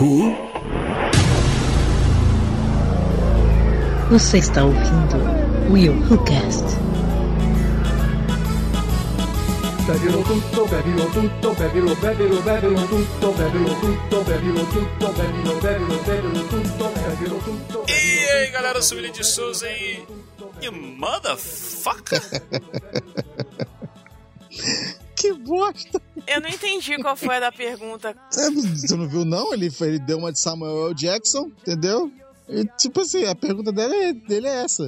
Who? Você está ouvindo Will Who Cast. Bebilo tutto, bebilo tutto, bebilo, bebilo, bebilo tutto, bebilo tutto, bebilo tutto, bebilo, bebilo, bebilo tutto, bebilo tutto. E aí galera, eu sou o William de Souza e. You motherfucker! Que bosta! Eu não entendi qual foi a da pergunta. É, Você não viu, não? Ele, foi- ele deu uma de Samuel L. Jackson, entendeu? E, tipo assim, a pergunta dele é, dele é essa.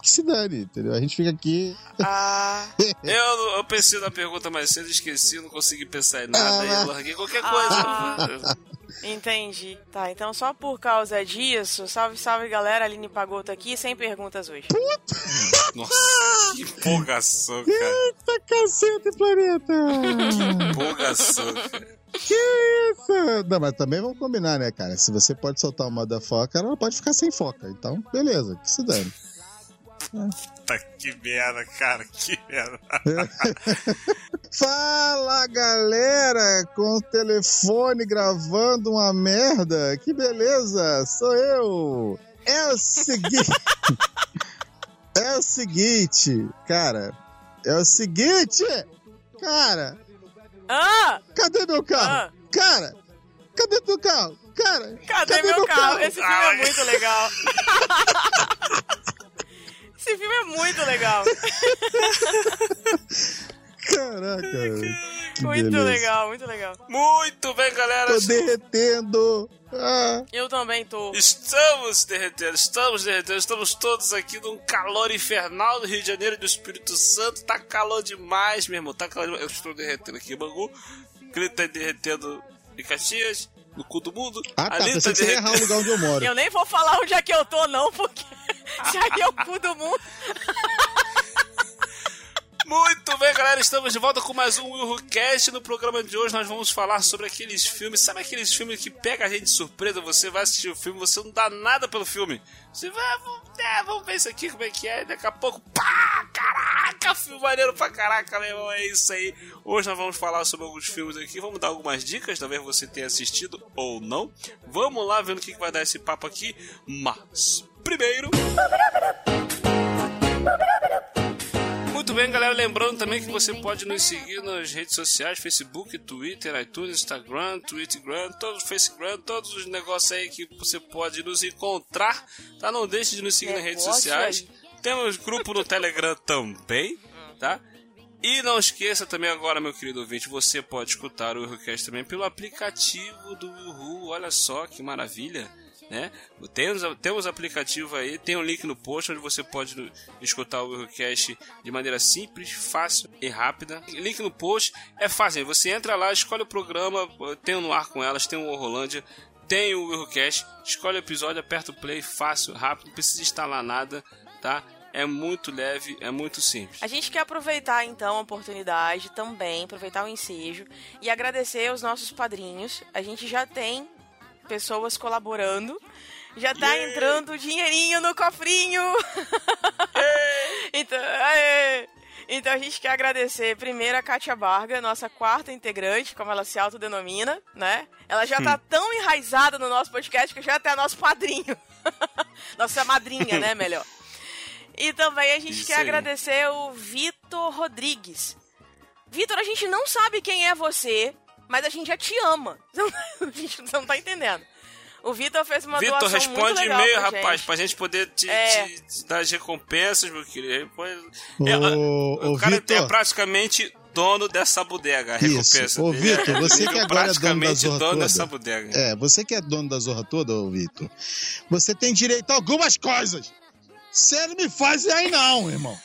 Que se dane, entendeu? A gente fica aqui. Ah, Eu, eu pensei na pergunta mais cedo, esqueci, não consegui pensar em nada Ah. e larguei qualquer Ah. Entendi. Tá, então só por causa disso, salve, salve galera, Aline Pagoto aqui, sem perguntas hoje. Nossa, que empolgação, cara. Eita cacete, planeta! Empolgação, cara. que isso? Não, mas também vamos combinar, né, cara? Se você pode soltar uma da foca, ela pode ficar sem foca. Então, beleza, que se dane. Tá que merda, cara, que merda. Fala galera, com o telefone gravando uma merda, que beleza, sou eu. É o seguinte, é o seguinte, cara, é o seguinte, cara, Ah! cadê meu carro? Ah. Cara, cadê teu carro? Cara, Cadê, meu carro? Esse filme Ai. é muito legal. Esse filme é muito legal. Caraca, que muito beleza. legal, muito legal. Muito bem, galera. Tô derretendo. Ah, Eu também tô. Estamos derretendo, estamos derretendo, estamos todos aqui num calor infernal do Rio de Janeiro e do Espírito Santo. Tá calor demais, meu irmão, tá calor demais. Eu estou derretendo aqui em Bangu, Clito tá derretendo em Caxias, no cu do mundo. ah tá, Ali pensei que você ia errar o lugar onde eu moro. Eu nem vou falar onde é que eu tô, não, porque se aqui é o cu do mundo. Muito bem, galera, estamos de volta com mais um Will Who Cast. No programa de hoje nós vamos falar sobre aqueles filmes, sabe aqueles filmes que pega a gente de surpresa? Você vai assistir o filme, você não dá nada pelo filme. Você vai, vamos, é, vamos ver isso aqui, como é que é. Daqui a pouco, pá, caraca, filme maneiro pra caraca, meu irmão, é isso aí. Hoje nós vamos falar sobre alguns filmes aqui, vamos dar algumas dicas, talvez você tenha assistido ou não. Vamos lá vendo o que vai dar esse papo aqui, mas primeiro... Muito bem, galera. Lembrando também que você pode nos seguir nas redes sociais: Facebook, Twitter, iTunes, Instagram, Twittergram, todos os Facegram, todos os negócios aí que você pode nos encontrar. Tá? Não deixe de nos seguir nas redes sociais. Temos grupo no Telegram também, tá? E não esqueça também agora, meu querido ouvinte, você pode escutar o Eurocast também pelo aplicativo do Uhu. Olha só que maravilha, né? Temos, aplicativo aí, tem um link no post onde você pode escutar o Eurocast de maneira simples, fácil e rápida. Link no post é fácil, você entra lá, escolhe o programa, tem o No Ar com Elas, tem o Horrorlândia, tem o Eurocast, escolhe o episódio, aperta o play, fácil, rápido, não precisa instalar nada, tá? É muito leve, é muito simples. A gente quer aproveitar então a oportunidade também, aproveitar o ensejo e agradecer aos nossos padrinhos. A gente já tem pessoas colaborando. Já tá Yay! entrando dinheirinho no cofrinho. então, aê! então a gente quer agradecer primeiro a Kátia Barga, nossa quarta integrante, como ela se autodenomina, né? Ela já tá tão enraizada no nosso podcast que já até é nosso padrinho. nossa madrinha, né, melhor. E também a gente Isso quer aí. agradecer o Vitor Rodrigues. Vitor, a gente não sabe quem é você, mas a gente já te ama. a gente não tá entendendo. O Vitor fez uma Vitor, doação muito responde legal e-mail, pra rapaz, gente. pra gente poder te, É. te- te dar as recompensas, meu querido. Ô, É, ô, o cara Vitor. é praticamente dono dessa bodega, a Isso. recompensa. Ô, dele Vitor, é você que nível agora é dono da praticamente zorra dono toda. dessa bodega. É, você que é dono da zorra toda, ô Vitor, você tem direito a algumas coisas. Você não me faz aí não, irmão.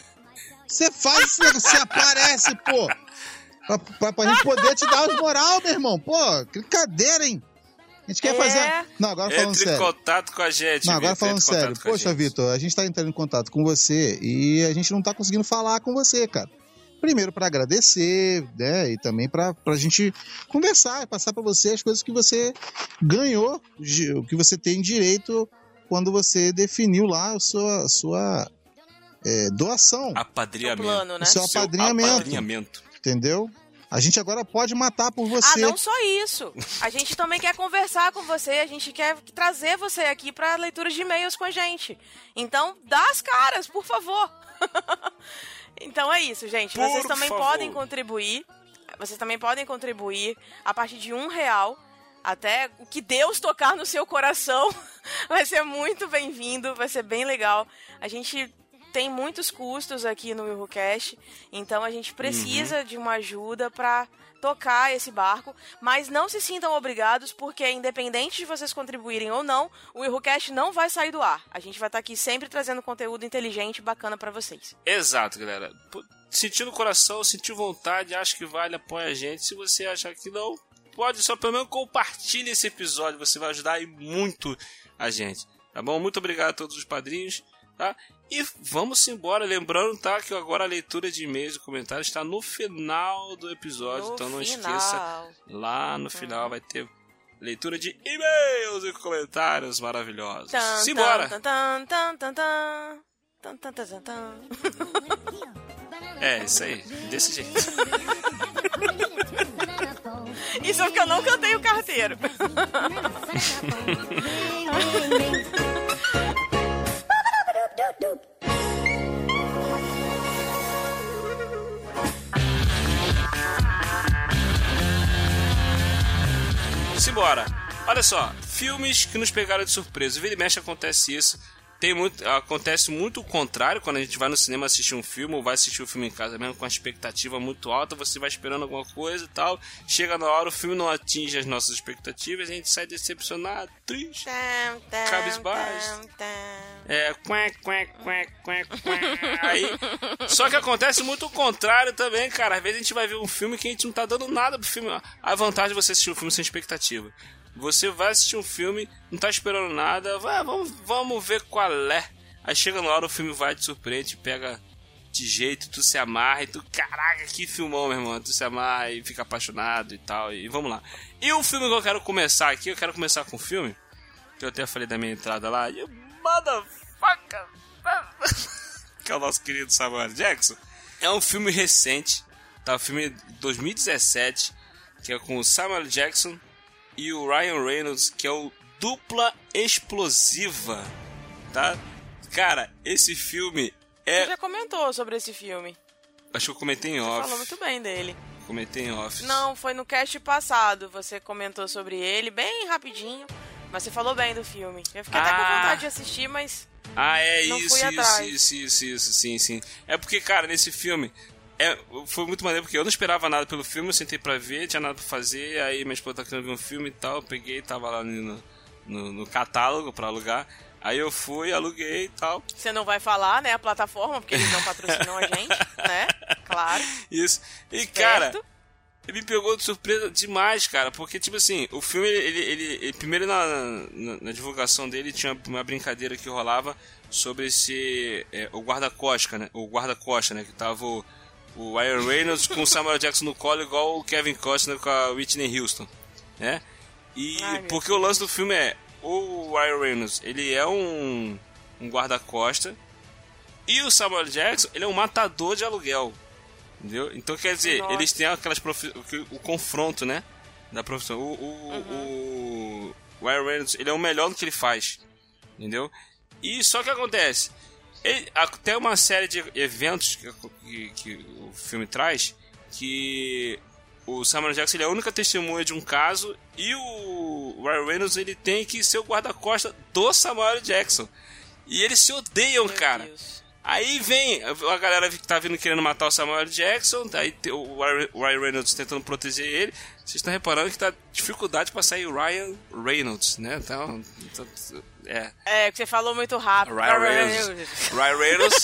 Você faz você aparece, pô. Pra, pra, pra gente poder te dar os moral, meu irmão. Pô, que brincadeira, hein? A gente quer É. fazer... Não, agora falando Entre em sério. contato com a gente. Não, agora Vitor, falando em sério. a Poxa. Vitor, a gente tá entrando em contato com você e a gente não tá conseguindo falar com você, cara. Primeiro pra agradecer, né? E também pra, pra gente conversar, passar pra você as coisas que você ganhou, o que você tem direito quando você definiu lá a sua, a sua é, doação, O Apadrinhamento. plano, né? o seu Seu apadrinhamento, apadrinhamento. Entendeu? A gente agora pode matar por Ah, você. não só isso. A gente também quer conversar com você, a gente quer trazer você aqui para leitura de e-mails com a gente. Então, dá as caras, por favor. então é isso, gente. Por vocês também favor. podem contribuir. Vocês também podem contribuir a partir de um real. Até o que Deus tocar no seu coração vai ser muito bem-vindo, vai ser bem legal. A gente tem muitos custos aqui no WilhoCast, então a gente precisa de uma ajuda para tocar esse barco, mas não se sintam obrigados, porque independente de vocês contribuírem ou não, o WilhoCast não vai sair do ar. A gente vai estar aqui sempre trazendo conteúdo inteligente e bacana para vocês. Exato, galera. Sentiu no coração, sentiu vontade, acha que vale, apoia a gente. Se você achar que não, pode só pelo menos compartilhe esse episódio, você vai ajudar muito a gente, tá bom? Muito obrigado a todos os padrinhos, tá? E vamos embora, lembrando, tá, que agora a leitura de e-mails e comentários está no final do episódio, No então não final. esqueça, lá no final vai ter leitura de e-mails e comentários maravilhosos. Tan, Simbora! tan, tan, tan, tan. É, isso aí, desse jeito. Isso é porque eu não cantei o carteiro. Simbora. Olha só, filmes que nos pegaram de surpresa. Vira e mexe acontece isso. Tem muito, acontece muito o contrário quando a gente vai no cinema assistir um filme ou vai assistir o filme em casa mesmo com a expectativa muito alta, você vai esperando alguma coisa e tal. Chega na hora, o filme não atinge as nossas expectativas, a gente sai decepcionado, triste. Cabisbaixo. É, quack, quack, quack, quack, quack. Aí, só que acontece muito o contrário também, cara. Às vezes a gente vai ver um filme que a gente não tá dando nada pro filme. A vantagem de você assistir um filme sem expectativa. Você vai assistir um filme, não tá esperando nada, vai, vamos, vamos ver qual é. Aí chega na hora, o filme vai, te surpreende, pega de jeito, tu se amarra e tu, caraca, que filmão, meu irmão. Tu se amarra e fica apaixonado e tal, e vamos lá. E o filme que eu quero começar aqui, eu quero começar com um filme, que eu até falei da minha entrada lá, e motherfucker, que é o nosso querido Samuel Jackson. É um filme recente, tá? Um filme de 2017, que é com o Samuel Jackson e o Ryan Reynolds, que é o Dupla Explosiva, tá? Cara, esse filme Você é... já comentou sobre esse filme. Acho que eu comentei em Você off. falou muito bem dele. Comentei em off. Não, foi no cast passado. Você comentou sobre ele bem rapidinho. Mas você falou bem do filme. Eu fiquei até com Ah. vontade de assistir, mas. Ah, é isso, isso, isso, isso, isso, sim, sim. É porque, cara, nesse filme é, foi muito maneiro, porque eu não esperava nada pelo filme, eu sentei pra ver, tinha nada pra fazer, aí minha esposa tá querendo ver um filme e tal, eu peguei, tava lá no, no, no catálogo pra alugar, aí eu fui, aluguei e tal, Você não vai falar, né? A plataforma, porque eles não patrocinam a gente, né? Claro. isso. E, Certo. cara, ele me pegou de surpresa demais, cara, porque, tipo assim, o filme, ele, ele, ele- primeiro na, na, na divulgação dele tinha uma brincadeira que rolava sobre esse, é, o guarda-costa, né, o guarda-costa, né, que tava o, o Ryan Reynolds com o Samuel Jackson no colo, igual o Kevin Costner com a Whitney Houston, né, e Ai, porque o lance do filme é, o Ryan Reynolds, ele é um, um guarda-costa, e o Samuel Jackson, ele é um matador de aluguel. Entendeu? Então quer dizer, Nossa. eles têm aquelas profi- o confronto, né? Da profissão. O, o, Uhum. o Ryan Reynolds, ele é o melhor no que ele faz. Entendeu? E só que acontece. Ele, até uma série de eventos que, que, que o filme traz que o Samuel Jackson ele é a única testemunha de um caso e o Ryan Reynolds ele tem que ser o guarda-costa do Samuel Jackson. E eles se odeiam, Meu cara. Deus. Aí vem a galera que tá vindo querendo matar o Samuel Jackson, aí tem o Ryan o Ryan Reynolds tentando proteger ele. Vocês estão reparando que tá dificuldade pra sair o Ryan Reynolds, né? Então, então, é. É, que você falou muito rápido. Ryan Reynolds. Ryan Reynolds.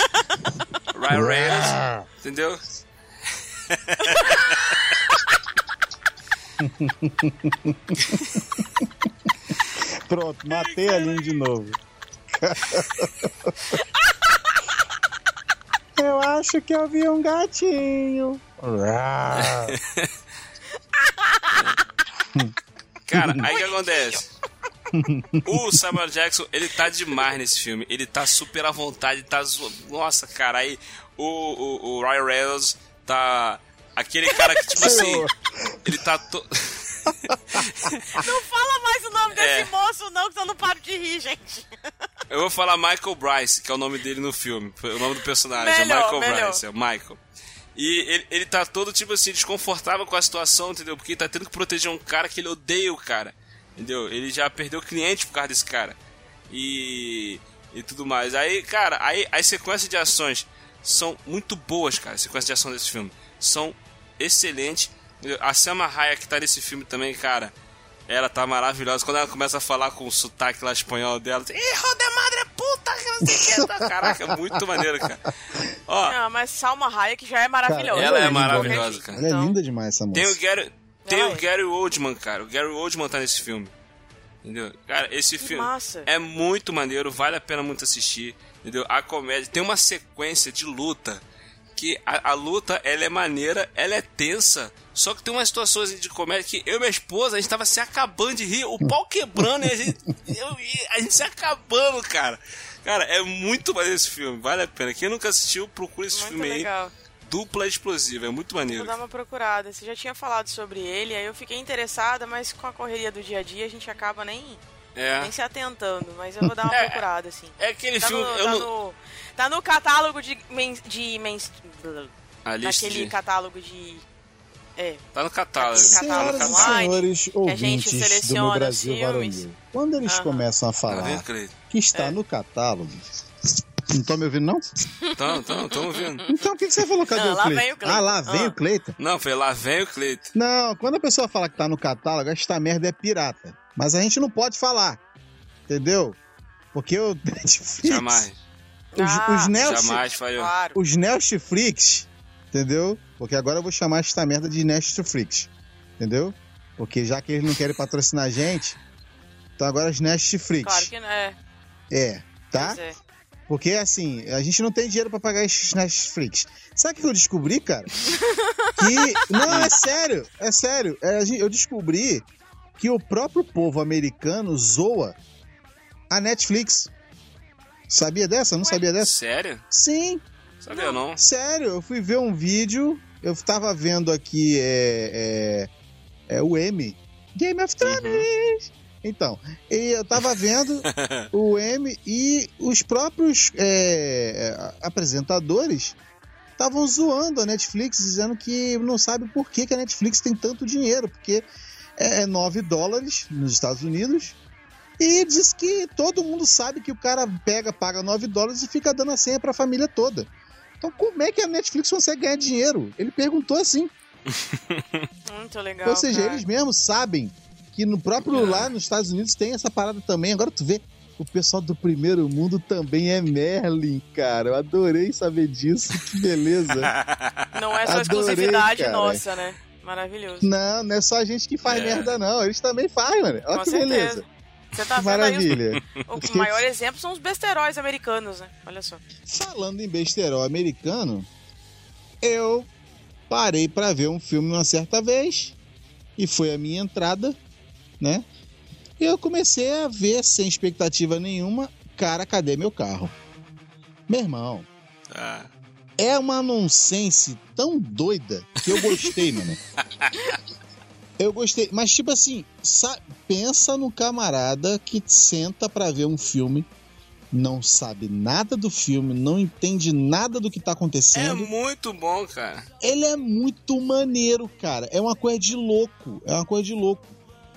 Ryan Reynolds. Entendeu? Pronto, matei a linha de novo. Eu acho que eu vi um gatinho. Cara, aí o que acontece? O Samuel Jackson, ele tá demais nesse filme. Ele tá super à vontade, tá zo... Nossa, cara, aí o, o, o Ryan Reynolds tá Aquele cara que, tipo assim, ele tá. To... Não fala mais o nome desse É. moço, não, que eu não paro de rir, gente. Eu vou falar Michael Bryce, que é o nome dele no filme. O nome do personagem Melhor, é Michael melhor. Bryce, é Michael. E ele, ele tá todo, tipo assim, desconfortável com a situação, entendeu? Porque tá tendo que proteger um cara que ele odeia o cara. Entendeu? Ele já perdeu cliente por causa desse cara. E. E tudo mais. Aí, cara, aí as sequências de ações são muito boas, cara. As sequências de ação desse filme. São excelentes. A Selma Hayek que tá nesse filme também, cara. Ela tá maravilhosa. Quando ela começa a falar com o sotaque lá espanhol dela, Hijo de madre puta, que não sei o que. Caraca, é muito maneiro, cara. Ó, Não, mas Salma Hayek já é maravilhosa. Cara, ela é né? maravilhosa, Qualquer cara. Ela é linda demais, essa moça. tem o Gary, tem Ela o é. Gary Oldman, cara. O Gary Oldman tá nesse filme. Entendeu? Cara, esse Que filme massa. é muito maneiro, vale a pena muito assistir. Entendeu? A comédia tem uma sequência de luta que a, a luta ela é maneira, ela é tensa. Só que tem umas situações de comédia que eu e minha esposa, a gente tava se acabando de rir, o pau quebrando e a gente, eu- e a gente se acabando, cara. Cara, é muito maneiro esse filme, vale a pena. Quem nunca assistiu, procura esse Muito filme legal. aí. Dupla explosiva, é muito maneiro. Vou dar uma procurada. Você já tinha falado sobre ele, aí eu fiquei interessada, mas com a correria do dia a dia a gente acaba nem, É. nem se atentando. Mas eu vou dar uma É, procurada, assim. É aquele Tá filme. no, eu tá, não... no, tá no catálogo de, main, de A lista naquele de... catálogo de. É. Tá no catálogo. Tá no catálogo Senhoras e catálogo. online, senhores que a gente ouvintes do meu Brasil. Varonil, quando eles Aham. começam a Tá falar que está É. no catálogo... Não estão me ouvindo, não? Tão, tão, tão ouvindo. Então, o que, que você falou? Cadê Ah, o lá Cleiton? vem o Cleiton. Ah, lá vem Ah. o Cleiton. Não, foi lá vem o Cleiton. Não, quando a pessoa fala que tá no catálogo, esta merda é pirata. Mas a gente não pode falar, entendeu? Porque o Netflix... Jamais. Os, Ah, os Neo- Jamais falhou. Os Netflix, entendeu? Porque agora eu vou chamar esta merda de Netflix, entendeu? Porque já que eles não querem patrocinar a gente, então agora os Netflix. Claro que não é. É, tá? É. Porque assim, a gente não tem dinheiro pra pagar esses Netflix. Sabe o que eu descobri, cara? Que. Não, é sério, é sério. É, eu descobri que o próprio povo americano zoa a Netflix. Sabia dessa? Não sabia dessa? Sério? Sim, Sabia não? Sério, eu fui ver um vídeo, eu tava vendo aqui é, é, é o M, Game of Thrones. Então, e eu tava vendo o M e os próprios é, é, apresentadores estavam zoando a Netflix, dizendo que não sabe por que, que a Netflix tem tanto dinheiro, porque é 9 dólares nos Estados Unidos. E diz que todo mundo sabe que o cara pega, paga 9 dólares e fica dando a senha pra família toda. Então, como é que a Netflix consegue ganhar dinheiro? Ele perguntou assim. Muito legal. Ou seja, cara. eles mesmos sabem que no próprio É. lá nos Estados Unidos tem essa parada também. Agora tu vê, o pessoal do primeiro mundo também é Merlin, cara. Eu adorei saber disso. Que beleza. Não é só Adorei, exclusividade cara. nossa, né? Maravilhoso. não, não é só a gente que faz É. merda, não. Eles também fazem, mano. Olha Com que certeza. beleza. Você tá Que vendo aí maravilha. os, o maior exemplo são os besteróis americanos, né? Olha só. Falando em besterol americano, eu parei pra ver um filme uma certa vez e foi a minha entrada, né? E eu comecei a ver sem expectativa nenhuma, cara, cadê meu carro? Meu irmão, Ah, é uma nonsense tão doida que eu gostei, mano. Eu gostei, mas tipo assim, sa- pensa no camarada que senta pra ver um filme, não sabe nada do filme, não entende nada do que tá é acontecendo. muito bom, cara. Ele é muito maneiro, cara. É uma coisa de louco, é uma coisa de louco.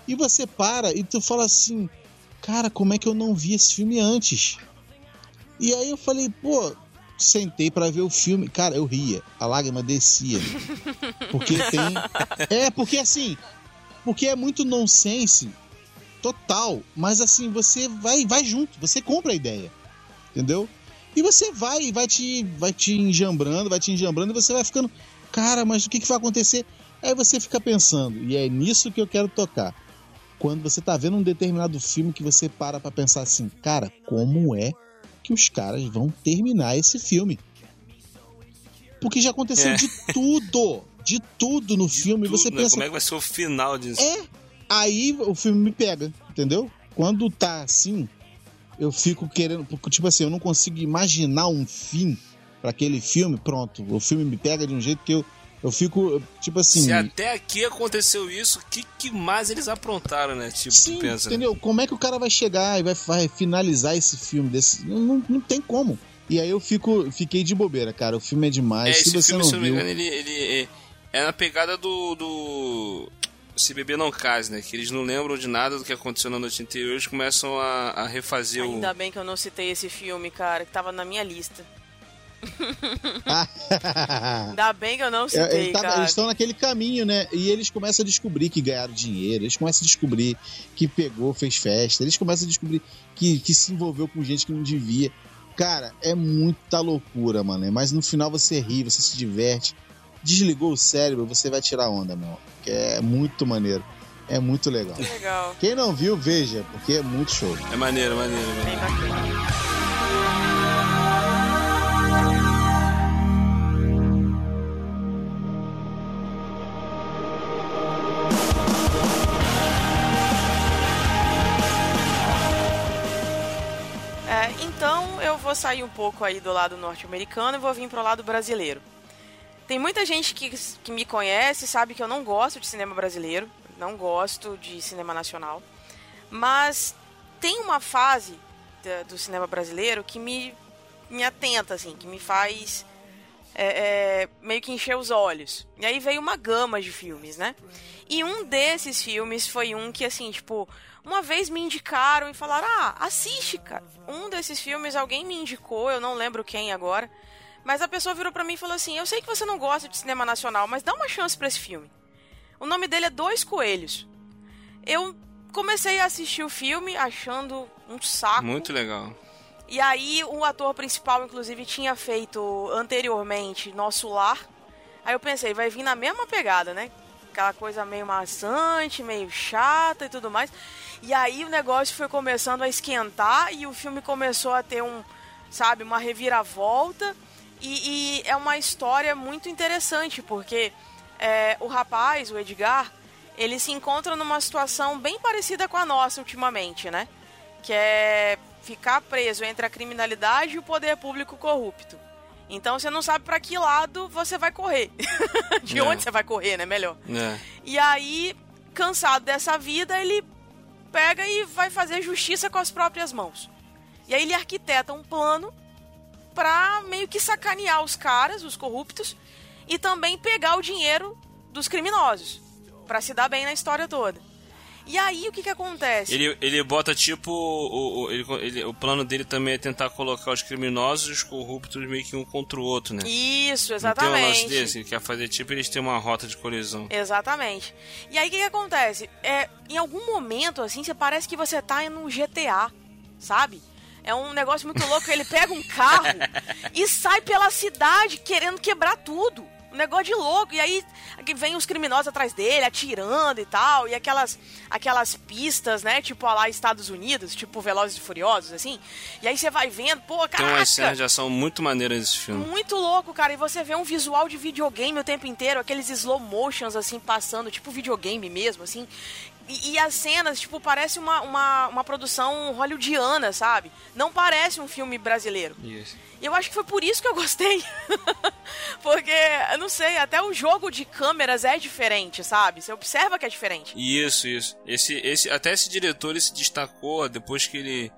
E você para e tu fala assim, cara, como é que eu não vi esse filme antes? E aí eu falei, pô, sentei pra ver o filme, cara, eu ria, a lágrima descia. Porque tem. É, porque assim, porque é muito nonsense total, mas assim, você vai vai junto, você compra a ideia. Entendeu? E você vai vai te vai te enjambrando, vai te enjambrando e você vai ficando, cara, mas o que, que vai acontecer? Aí você fica pensando, e é nisso que eu quero tocar. Quando você tá vendo um determinado filme que você para pra pensar assim, cara, como é que os caras vão terminar esse filme? Porque já aconteceu É. de tudo, de tudo no filme. e você Tudo, né? pensa, Como é que vai ser o final disso? é. Aí o filme me pega, entendeu? Quando tá assim, eu fico querendo. porque, Tipo assim, eu não consigo imaginar um fim pra aquele filme. Pronto, o filme me pega de um jeito que eu, Eu fico, tipo assim. Se até aqui aconteceu isso, o que, que mais eles aprontaram, né? Tipo, Sim, pensa. né? entendeu? Como é que o cara vai chegar e vai, vai finalizar esse filme desse? Não, não, tem como. E aí eu fico, fiquei de bobeira, cara. O filme é É, demais. Se esse você filme, não se não me engano, ele, ele é, na pegada do, do. Se Beber Não Case, né? Que eles não lembram de nada do que aconteceu na noite anterior, eles começam a, a refazer Ainda o. bem que eu não citei esse filme, cara, que tava na minha lista. Ainda bem que eu não É, citei, ele tá- cara. eles estão naquele caminho, né? E eles começam a descobrir que ganharam dinheiro, eles começam a descobrir que pegou, fez festa, eles começam a descobrir que, que se envolveu com gente que não devia. Cara, é muita loucura, mano. Mas no final você ri, você se diverte. Desligou o cérebro, você vai tirar onda, meu. Que é muito maneiro. É muito legal. Que legal. Quem não viu, veja, porque é muito show. É maneiro, maneiro. maneiro. Bem. É, então eu vou sair um pouco aí do lado norte-americano e vou vir pro lado brasileiro. Tem muita gente que, que me conhece sabe que eu não gosto de cinema brasileiro, não gosto de cinema nacional, mas tem uma fase da- do cinema brasileiro que me, me atenta, assim, que me faz é, é, meio que encher os olhos. E aí veio uma gama de filmes, né? E um desses filmes foi um que, assim, tipo, uma vez me indicaram e falaram: ah, assiste, cara. Um desses filmes alguém me indicou, eu não lembro quem agora. Mas a pessoa virou pra mim e falou assim: Eu sei que você não gosta de cinema nacional, mas dá uma chance pra esse filme. O nome dele é Dois Coelhos. Eu comecei a assistir o filme achando um saco. Muito legal. E aí o ator principal, inclusive, tinha feito anteriormente Nosso Lar. Aí eu pensei, vai vir na mesma pegada, né? Aquela coisa meio maçante, meio chata e tudo mais. E aí o negócio foi começando a esquentar e o filme começou a ter um, sabe, uma reviravolta. E, e é uma história muito interessante, porque é, o rapaz, o Edgar, ele se encontra numa situação bem parecida com a nossa ultimamente, né? Que é ficar preso entre a criminalidade e o poder público corrupto. Então você não sabe pra que lado você vai correr. De É. onde você vai correr, né? Melhor. É. E aí, cansado dessa vida, ele pega e vai fazer justiça com as próprias mãos. E aí ele arquiteta um plano pra meio que sacanear os caras, os corruptos, e também pegar o dinheiro dos criminosos, Pra se dar bem na história toda. E aí o que que acontece? Ele, ele bota tipo. O, o, ele- ele- o plano dele também é tentar colocar os criminosos e os corruptos meio que um contra o outro, né? Isso, Não tem um lance exatamente. desse, ele quer fazer tipo eles têm uma rota de colisão. Exatamente. E aí o que, que acontece? É, em algum momento, assim, você parece que você tá num GTA, sabe? É um negócio muito louco. Ele pega um carro e sai pela cidade querendo quebrar tudo. Um negócio de louco. E aí vem os criminosos atrás dele, atirando e tal. E aquelas, aquelas pistas, né? Tipo lá Estados Unidos, tipo Velozes e Furiosos, assim. E aí você vai vendo, pô, Tem caraca. umas cenas de ação muito maneiras nesse filme. Muito louco, cara. E você vê um visual de videogame o tempo inteiro, aqueles slow motions, assim, passando, tipo videogame mesmo, assim. E, e as cenas, tipo, parece uma, uma, uma produção hollywoodiana, sabe? Não parece um filme brasileiro. Isso. E eu acho que foi por isso que eu gostei. Porque, eu não sei, até o jogo de câmeras é diferente, sabe? Você observa que é diferente. Isso, isso. Esse, esse, até esse diretor ele se destacou depois que ele,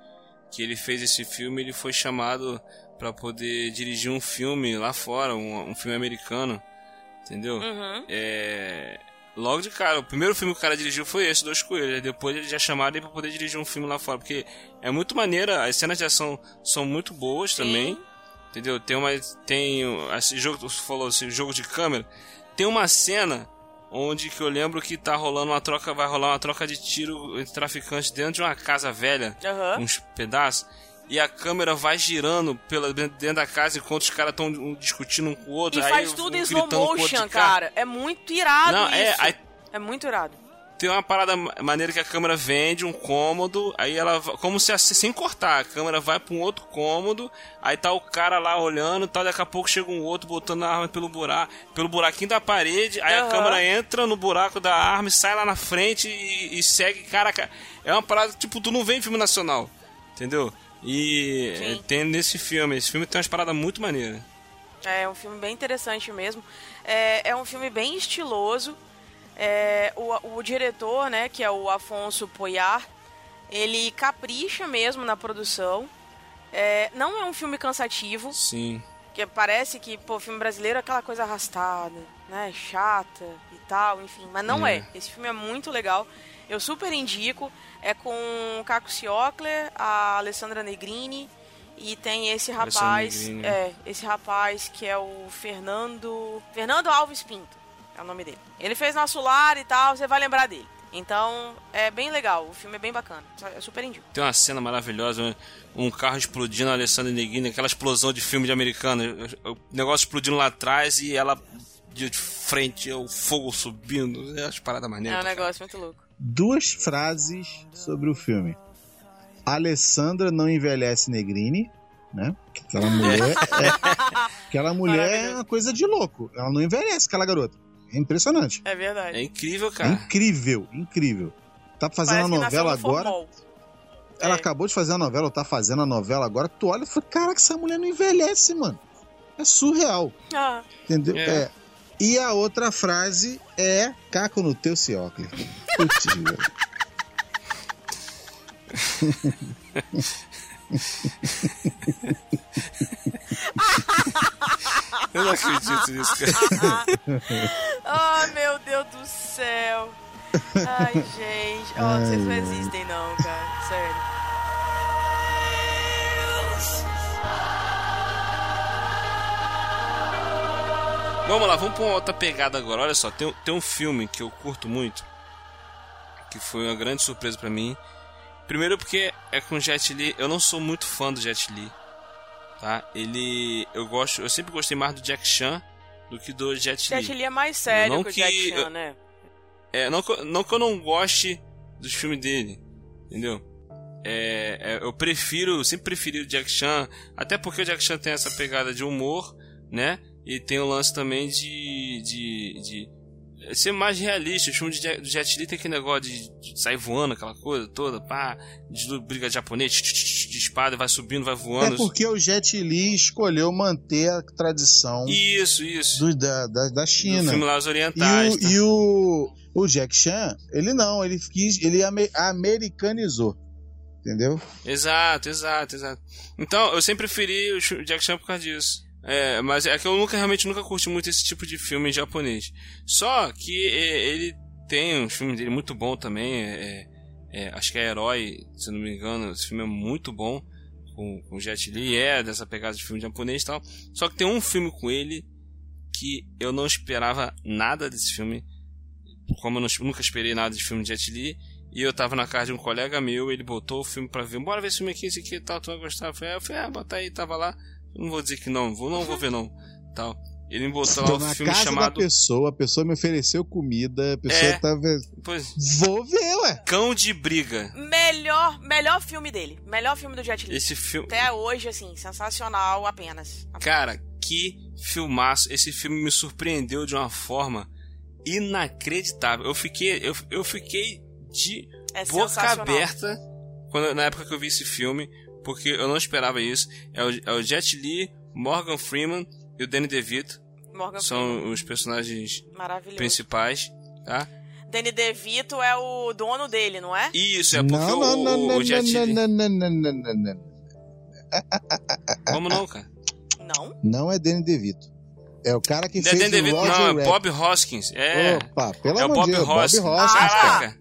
que ele fez esse filme, ele foi chamado pra poder dirigir um filme lá fora, um, um filme americano, entendeu? Uhum. É, logo de cara, o primeiro filme que o cara dirigiu foi esse, Dois Coelhos. Depois eles já chamaram ele pra poder dirigir um filme lá fora, porque é muito maneira, as cenas de ação são muito boas também. Entendeu? Tem uma. Tem. Esse jogo, você falou assim, jogo de câmera. Tem uma cena onde que eu lembro que tá rolando uma troca. Vai rolar uma troca de tiro entre traficantes dentro de uma casa velha. Aham. Uns pedaços. E a câmera vai girando pela, dentro da casa enquanto os caras estão discutindo um com o outro. E aí faz um tudo em slow de motion, cara. É muito irado Não, isso. é, aí É muito irado. tem uma parada ma- maneira que a câmera vende um cômodo, aí ela como se assim, sem cortar, a câmera vai pra um outro cômodo, aí tá o cara lá olhando, tá, daqui a pouco chega um outro botando a arma pelo buraco, pelo buraquinho da parede, aí a Aham. câmera entra no buraco da arma e sai lá na frente e, e segue, caraca, é uma parada tipo tu não vê em filme nacional, entendeu? E Sim. é, tem nesse filme, esse filme tem umas paradas muito maneiras. É um filme bem interessante mesmo. É, é um filme bem estiloso. É, o, o diretor, né, que é o Afonso Poyar, ele capricha mesmo na produção. É, não é um filme cansativo. Sim. Que parece que, pô, filme brasileiro é aquela coisa arrastada, né? Chata e tal, enfim. Mas não é. É. Esse filme é muito legal. Eu super indico. É com o Caco Ciocler, a Alessandra Negrini e tem esse rapaz, é, esse rapaz que é o Fernando, Fernando Alves Pinto, é o nome dele. Ele fez Nosso Lar e tal, você vai lembrar dele. Então, é bem legal, o filme é bem bacana. Eu super indico. Tem uma cena maravilhosa, né? um carro explodindo, a Alessandra Negrini, aquela explosão de filme de americano. O negócio explodindo lá atrás e ela de frente, o fogo subindo. É as paradas É maneiras. um negócio muito louco. Duas frases sobre o filme. Alessandra não envelhece Negrini, né? Aquela mulher, é, aquela mulher é uma coisa de louco. Ela não envelhece, aquela garota. É impressionante. É verdade. É incrível, É cara. incrível, incrível. Tá fazendo Parece a novela no agora. formol. Ela É. acabou de fazer a novela, ou tá fazendo a novela agora, tu olha e fala, caraca, essa mulher não envelhece, mano. É surreal, Ah, entendeu? É. É. E a outra frase é caco no teu velho. Eu não acredito nisso, cara. Ah, meu Deus do céu. Ai, gente. Ó, vocês não existem, não, cara. Sério. Vamos lá, vamos pra uma outra pegada agora. Olha só, tem, tem um filme que eu curto muito, que foi uma grande surpresa pra mim. Primeiro porque é com Jet Li. Eu não sou muito fã do Jet Li, tá? Ele, eu gosto, eu sempre gostei mais do Jack Chan do que do Jet Li. Jet Li é mais sério Não que o Jack Chan, eu- né? É, não, que eu- não que eu não goste dos filmes dele, entendeu? É, é, eu prefiro, sempre preferi o Jack Chan, até porque o Jack Chan tem essa pegada de humor, né? E tem o lance também de, de, de ser mais realista. O filme de Jet- do Jet Li tem aquele negócio de, de sair voando, aquela coisa toda, pá, de briga de japonês, tch, tch, tch, de espada, vai subindo, vai É voando. porque o Jet Li escolheu manter a tradição Isso, isso. do- da, da, da Do China. filme lá Os E, Orientais. o, tá? e o, o Jack Chan, ele não, ele quis, ele ame- americanizou. Entendeu? Exato, exato, exato. Então, eu sempre preferi o Jack Chan por causa disso. É, mas é que eu nunca, realmente nunca curti muito esse tipo de filme japonês. Só que é, ele tem um filme dele muito bom também. é, é, acho que é Herói, se não me engano. Esse filme é muito bom. Com, com Jet Li. É dessa pegada de filme japonês e tal. Só que tem um filme com ele que eu não esperava nada desse filme. Como eu não- nunca esperei nada de filme de Jet Li. E eu tava na casa de um colega meu, ele botou o filme pra ver. Bora ver esse filme aqui, esse aqui e tal, tu vai gostar. Eu falei, ah, bota aí, tava lá. Eu não vou dizer que não, vou, não vou ver não. Tal. Ele me botou lá um na filme casa chamado. da pessoa, a pessoa me ofereceu comida, a pessoa É. tava. Pois, Vou ver, ué. Cão de Briga. Melhor, melhor filme dele. Melhor filme do Jet Li. Esse filme. Até hoje, assim, sensacional apenas. Cara, que filmaço. Esse filme me surpreendeu de uma forma inacreditável. Eu fiquei, eu, eu fiquei de É boca aberta quando, na época que eu vi esse filme, porque eu não esperava isso. É o, é o Jet Li, Morgan Freeman e o Danny DeVito. Morgan Freeman. São os personagens principais, tá? Danny DeVito é o dono dele, não é? Isso, é porque não, o, não, não, o, não, o Jet não, Li... não, não, não, não, não, não. Como não, cara? Não? Não é Danny DeVito. É o cara que Não é fez Danny o DeVito, Roger não, é. Bob Hoskins. É, Opa, pelo é o amor Bob de Deus, Hoskins. Bob Hoskins, Ah, cara.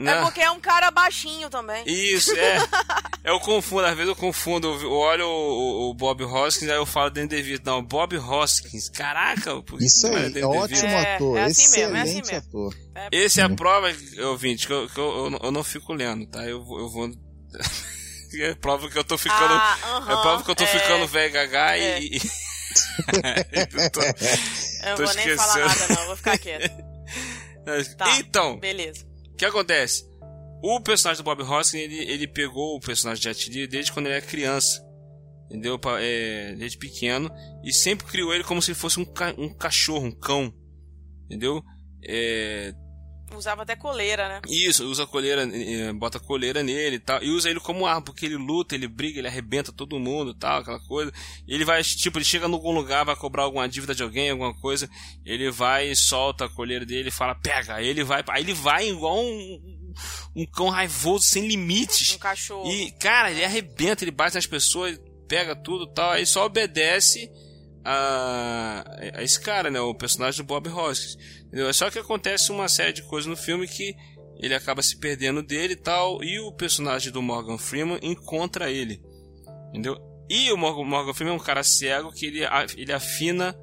Não. É porque é um cara baixinho também. Isso, é. Eu confundo, às vezes eu confundo. Eu olho o, o- o Bob Hoskins, aí eu falo Danny DeVito. Não, Bob Hoskins. Caraca, Isso é aí, é ótimo É, ator, é assim mesmo, é assim excelente mesmo. ator. Esse é a prova, ouvinte, que eu, que eu, eu, não- eu não fico lendo, tá? Eu, vou- eu vou. é prova que eu tô ficando. Ah, é aham, prova que eu tô é. ficando velho gaga e. É. e- Eu tô- Eu tô vou nem falar esquecendo. nada, não. Vou ficar quieto. Tá. Então, Beleza. Que acontece? O personagem do Bob Hoskins, ele, ele pegou o personagem de Jet desde quando ele era criança. Entendeu? É, desde pequeno. E sempre criou ele como se fosse um, ca- um cachorro, um cão. Entendeu? É, Usava até coleira, né? Isso, usa coleira, eh, bota coleira nele e tal. E usa ele como arma, porque ele luta, ele briga, ele arrebenta todo mundo e tal, aquela coisa. Ele vai, tipo, ele chega em algum lugar, vai cobrar alguma dívida de alguém, alguma coisa. Ele vai e solta a coleira dele e fala, pega. Aí ele vai, aí ele vai igual um, um cão raivoso, sem limites. Um cachorro. E, cara, ele arrebenta, ele bate nas pessoas, pega tudo e tal. Aí só obedece a, a esse cara, né? O personagem do Bob Hoskins. Entendeu? Só que acontece uma série de coisas no filme que ele acaba se perdendo dele e tal, e o personagem do Morgan Freeman encontra ele. Entendeu? E o Morgan, Morgan Freeman é um cara cego que ele, ele afina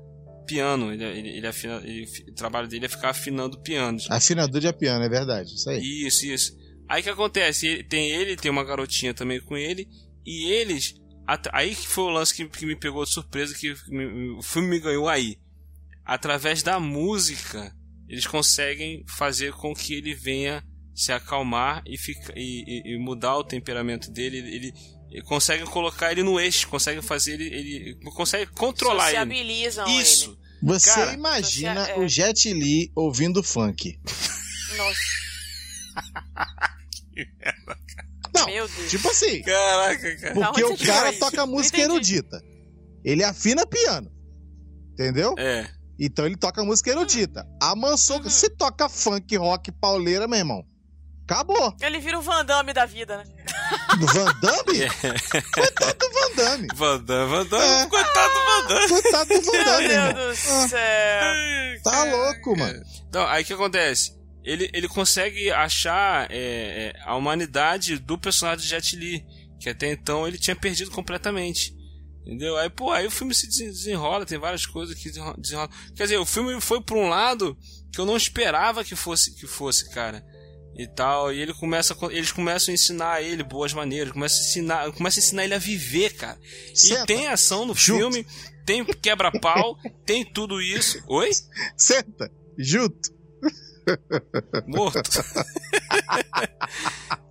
piano. Ele, ele, ele afina, ele, o trabalho dele é ficar afinando pianos. Afinador de piano, é verdade. Isso aí. Isso, isso. Aí que acontece? Tem ele, tem uma garotinha também com ele, e eles. Aí que foi o lance que, que me pegou de surpresa, que me, o filme me ganhou aí. Através da música, eles conseguem fazer com que ele venha se acalmar e, fica, e, e mudar o temperamento dele. Ele, ele consegue colocar ele no eixo, consegue fazer ele, ele consegue controlar ele. Sociabilizam Isso. ele. Você Cara, imagina você- é. o Jet Li ouvindo funk. Nossa, Não, meu Deus. tipo assim, Caraca, cara. porque o cara toca música erudita. Ele afina piano. Entendeu? É. Então ele toca música erudita. A Mansouca, Uhum. se toca funk, rock, pauleira, meu irmão. Acabou. Ele vira o Van Damme da vida, né? Do Van Damme? É. Coitado do Van Damme. Van Damme, Van Damme, É. coitado do Van Damme. Coitado do Van Meu Damme, Deus irmão. do céu. Tá louco, mano. Então, aí o que acontece? Ele, ele consegue achar é, é, a humanidade do personagem de Jet Li, que até então ele tinha perdido completamente. Entendeu? Aí, pô, aí o filme se desen- desenrola, tem várias coisas que desenro- desenrolam. Quer dizer, o filme foi pra um lado que eu não esperava que fosse, que fosse, cara. E tal, e ele começa, eles começam a ensinar a ele boas maneiras, começa a ensinar, começa a ensinar ele a viver, cara. E Senta. tem ação no Junto. filme, tem quebra-pau, tem tudo isso. Oi? Senta, junto. morto.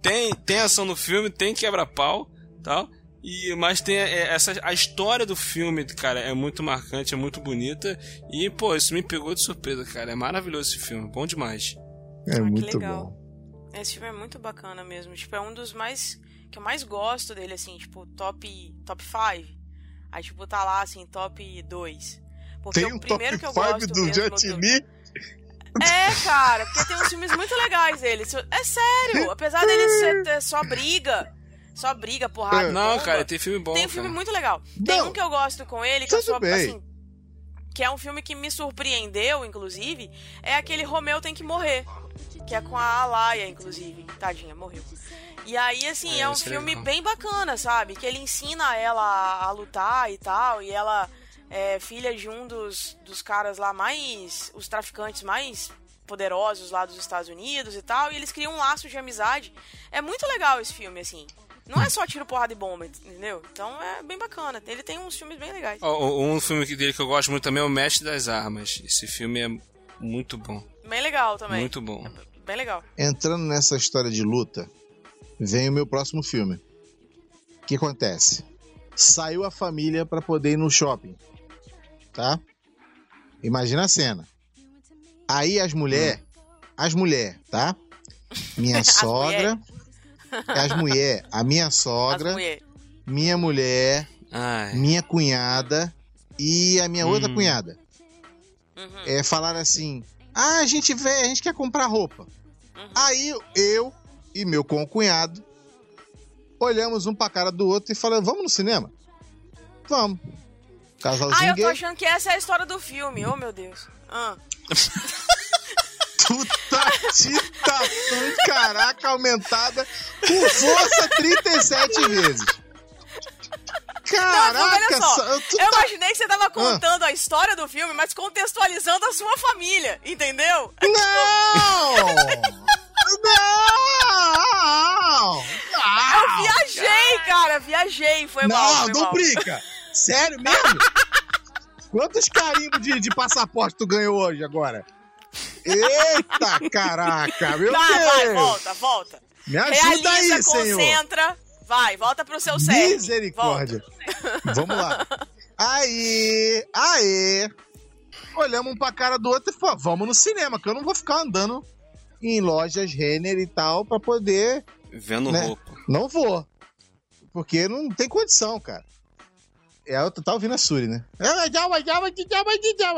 tem, tem ação no filme, tem quebra-pau, tal. E, mas tem é, essa a história do filme, cara, é muito marcante, é muito bonita. E, pô, isso me pegou de surpresa, cara. É maravilhoso esse filme, bom demais. É Ah, muito legal. bom. Esse filme é muito bacana mesmo. Tipo, é um dos mais. que eu mais gosto dele, assim, tipo, top. top 5. Aí, tipo, tá lá, assim, top 2. Porque Tem o um top primeiro que eu 5 gosto do Li. É, cara, porque tem uns filmes muito legais dele. É sério, apesar dele ser só briga, só briga, porrada. Não, bomba, cara, tem filme bom. tem um filme cara. muito legal. Tem Não. um que eu gosto com ele, que eu sou, bem. assim, que é um filme que me surpreendeu, inclusive, é aquele Romeu Tem Que Morrer, que é com a Alaia, inclusive. Tadinha, morreu. E aí, assim, É, é, um é filme legal. bem bacana, sabe? Que ele ensina ela a, a lutar e tal, e ela é filha de um dos, dos caras lá mais... os traficantes mais poderosos lá dos Estados Unidos e tal, e eles criam um laço de amizade. É muito legal esse filme, assim. Não é só tiro, porrada e bomba, entendeu? Então é bem bacana. Ele tem uns filmes bem legais. Ó, Um filme dele que eu gosto muito também é O Mestre das Armas. Esse filme é muito bom. Bem legal também. Muito bom. Bem legal. Entrando nessa história de luta, vem o meu próximo filme. O que acontece? Saiu a família pra poder ir no shopping. Tá? Imagina a cena. Aí as mulheres, as mulheres, tá? Minha As sogra, as mulheres, a minha sogra, mulher. minha mulher, Ai. minha cunhada e a minha outra Hum. cunhada. Uhum. É, falaram assim: ah, a gente vê, a gente quer comprar roupa. Uhum. Aí eu e meu concunhado olhamos um pra cara do outro e falamos: vamos no cinema? Vamos. Ah, Casalzinho eu tô gay. achando que essa é a história do filme. Oh, meu Deus. Ah. Puta titação, caraca, aumentada por força 37 vezes. Caraca, Não, olha só, Eu tá- imaginei que você tava contando a história do filme, mas contextualizando a sua família, entendeu? Não! Não! Eu viajei, cara, viajei. Foi mal, Não, foi não mal. brinca! Sério mesmo? Quantos carimbos de, de passaporte tu ganhou hoje agora? Eita, caraca, meu Tá, vai, Deus! volta, volta. Me ajuda Realiza, aí, senhor! concentra. Vai, volta pro seu cerne. Misericórdia! Vamos lá. Aí, aí. Olhamos um pra cara do outro e falamos, vamos no cinema, que eu não vou ficar andando em lojas Renner e tal pra poder. Vendo Né? roupa. Não vou. Porque não tem condição, cara. É, eu tá ouvindo a Suri, né?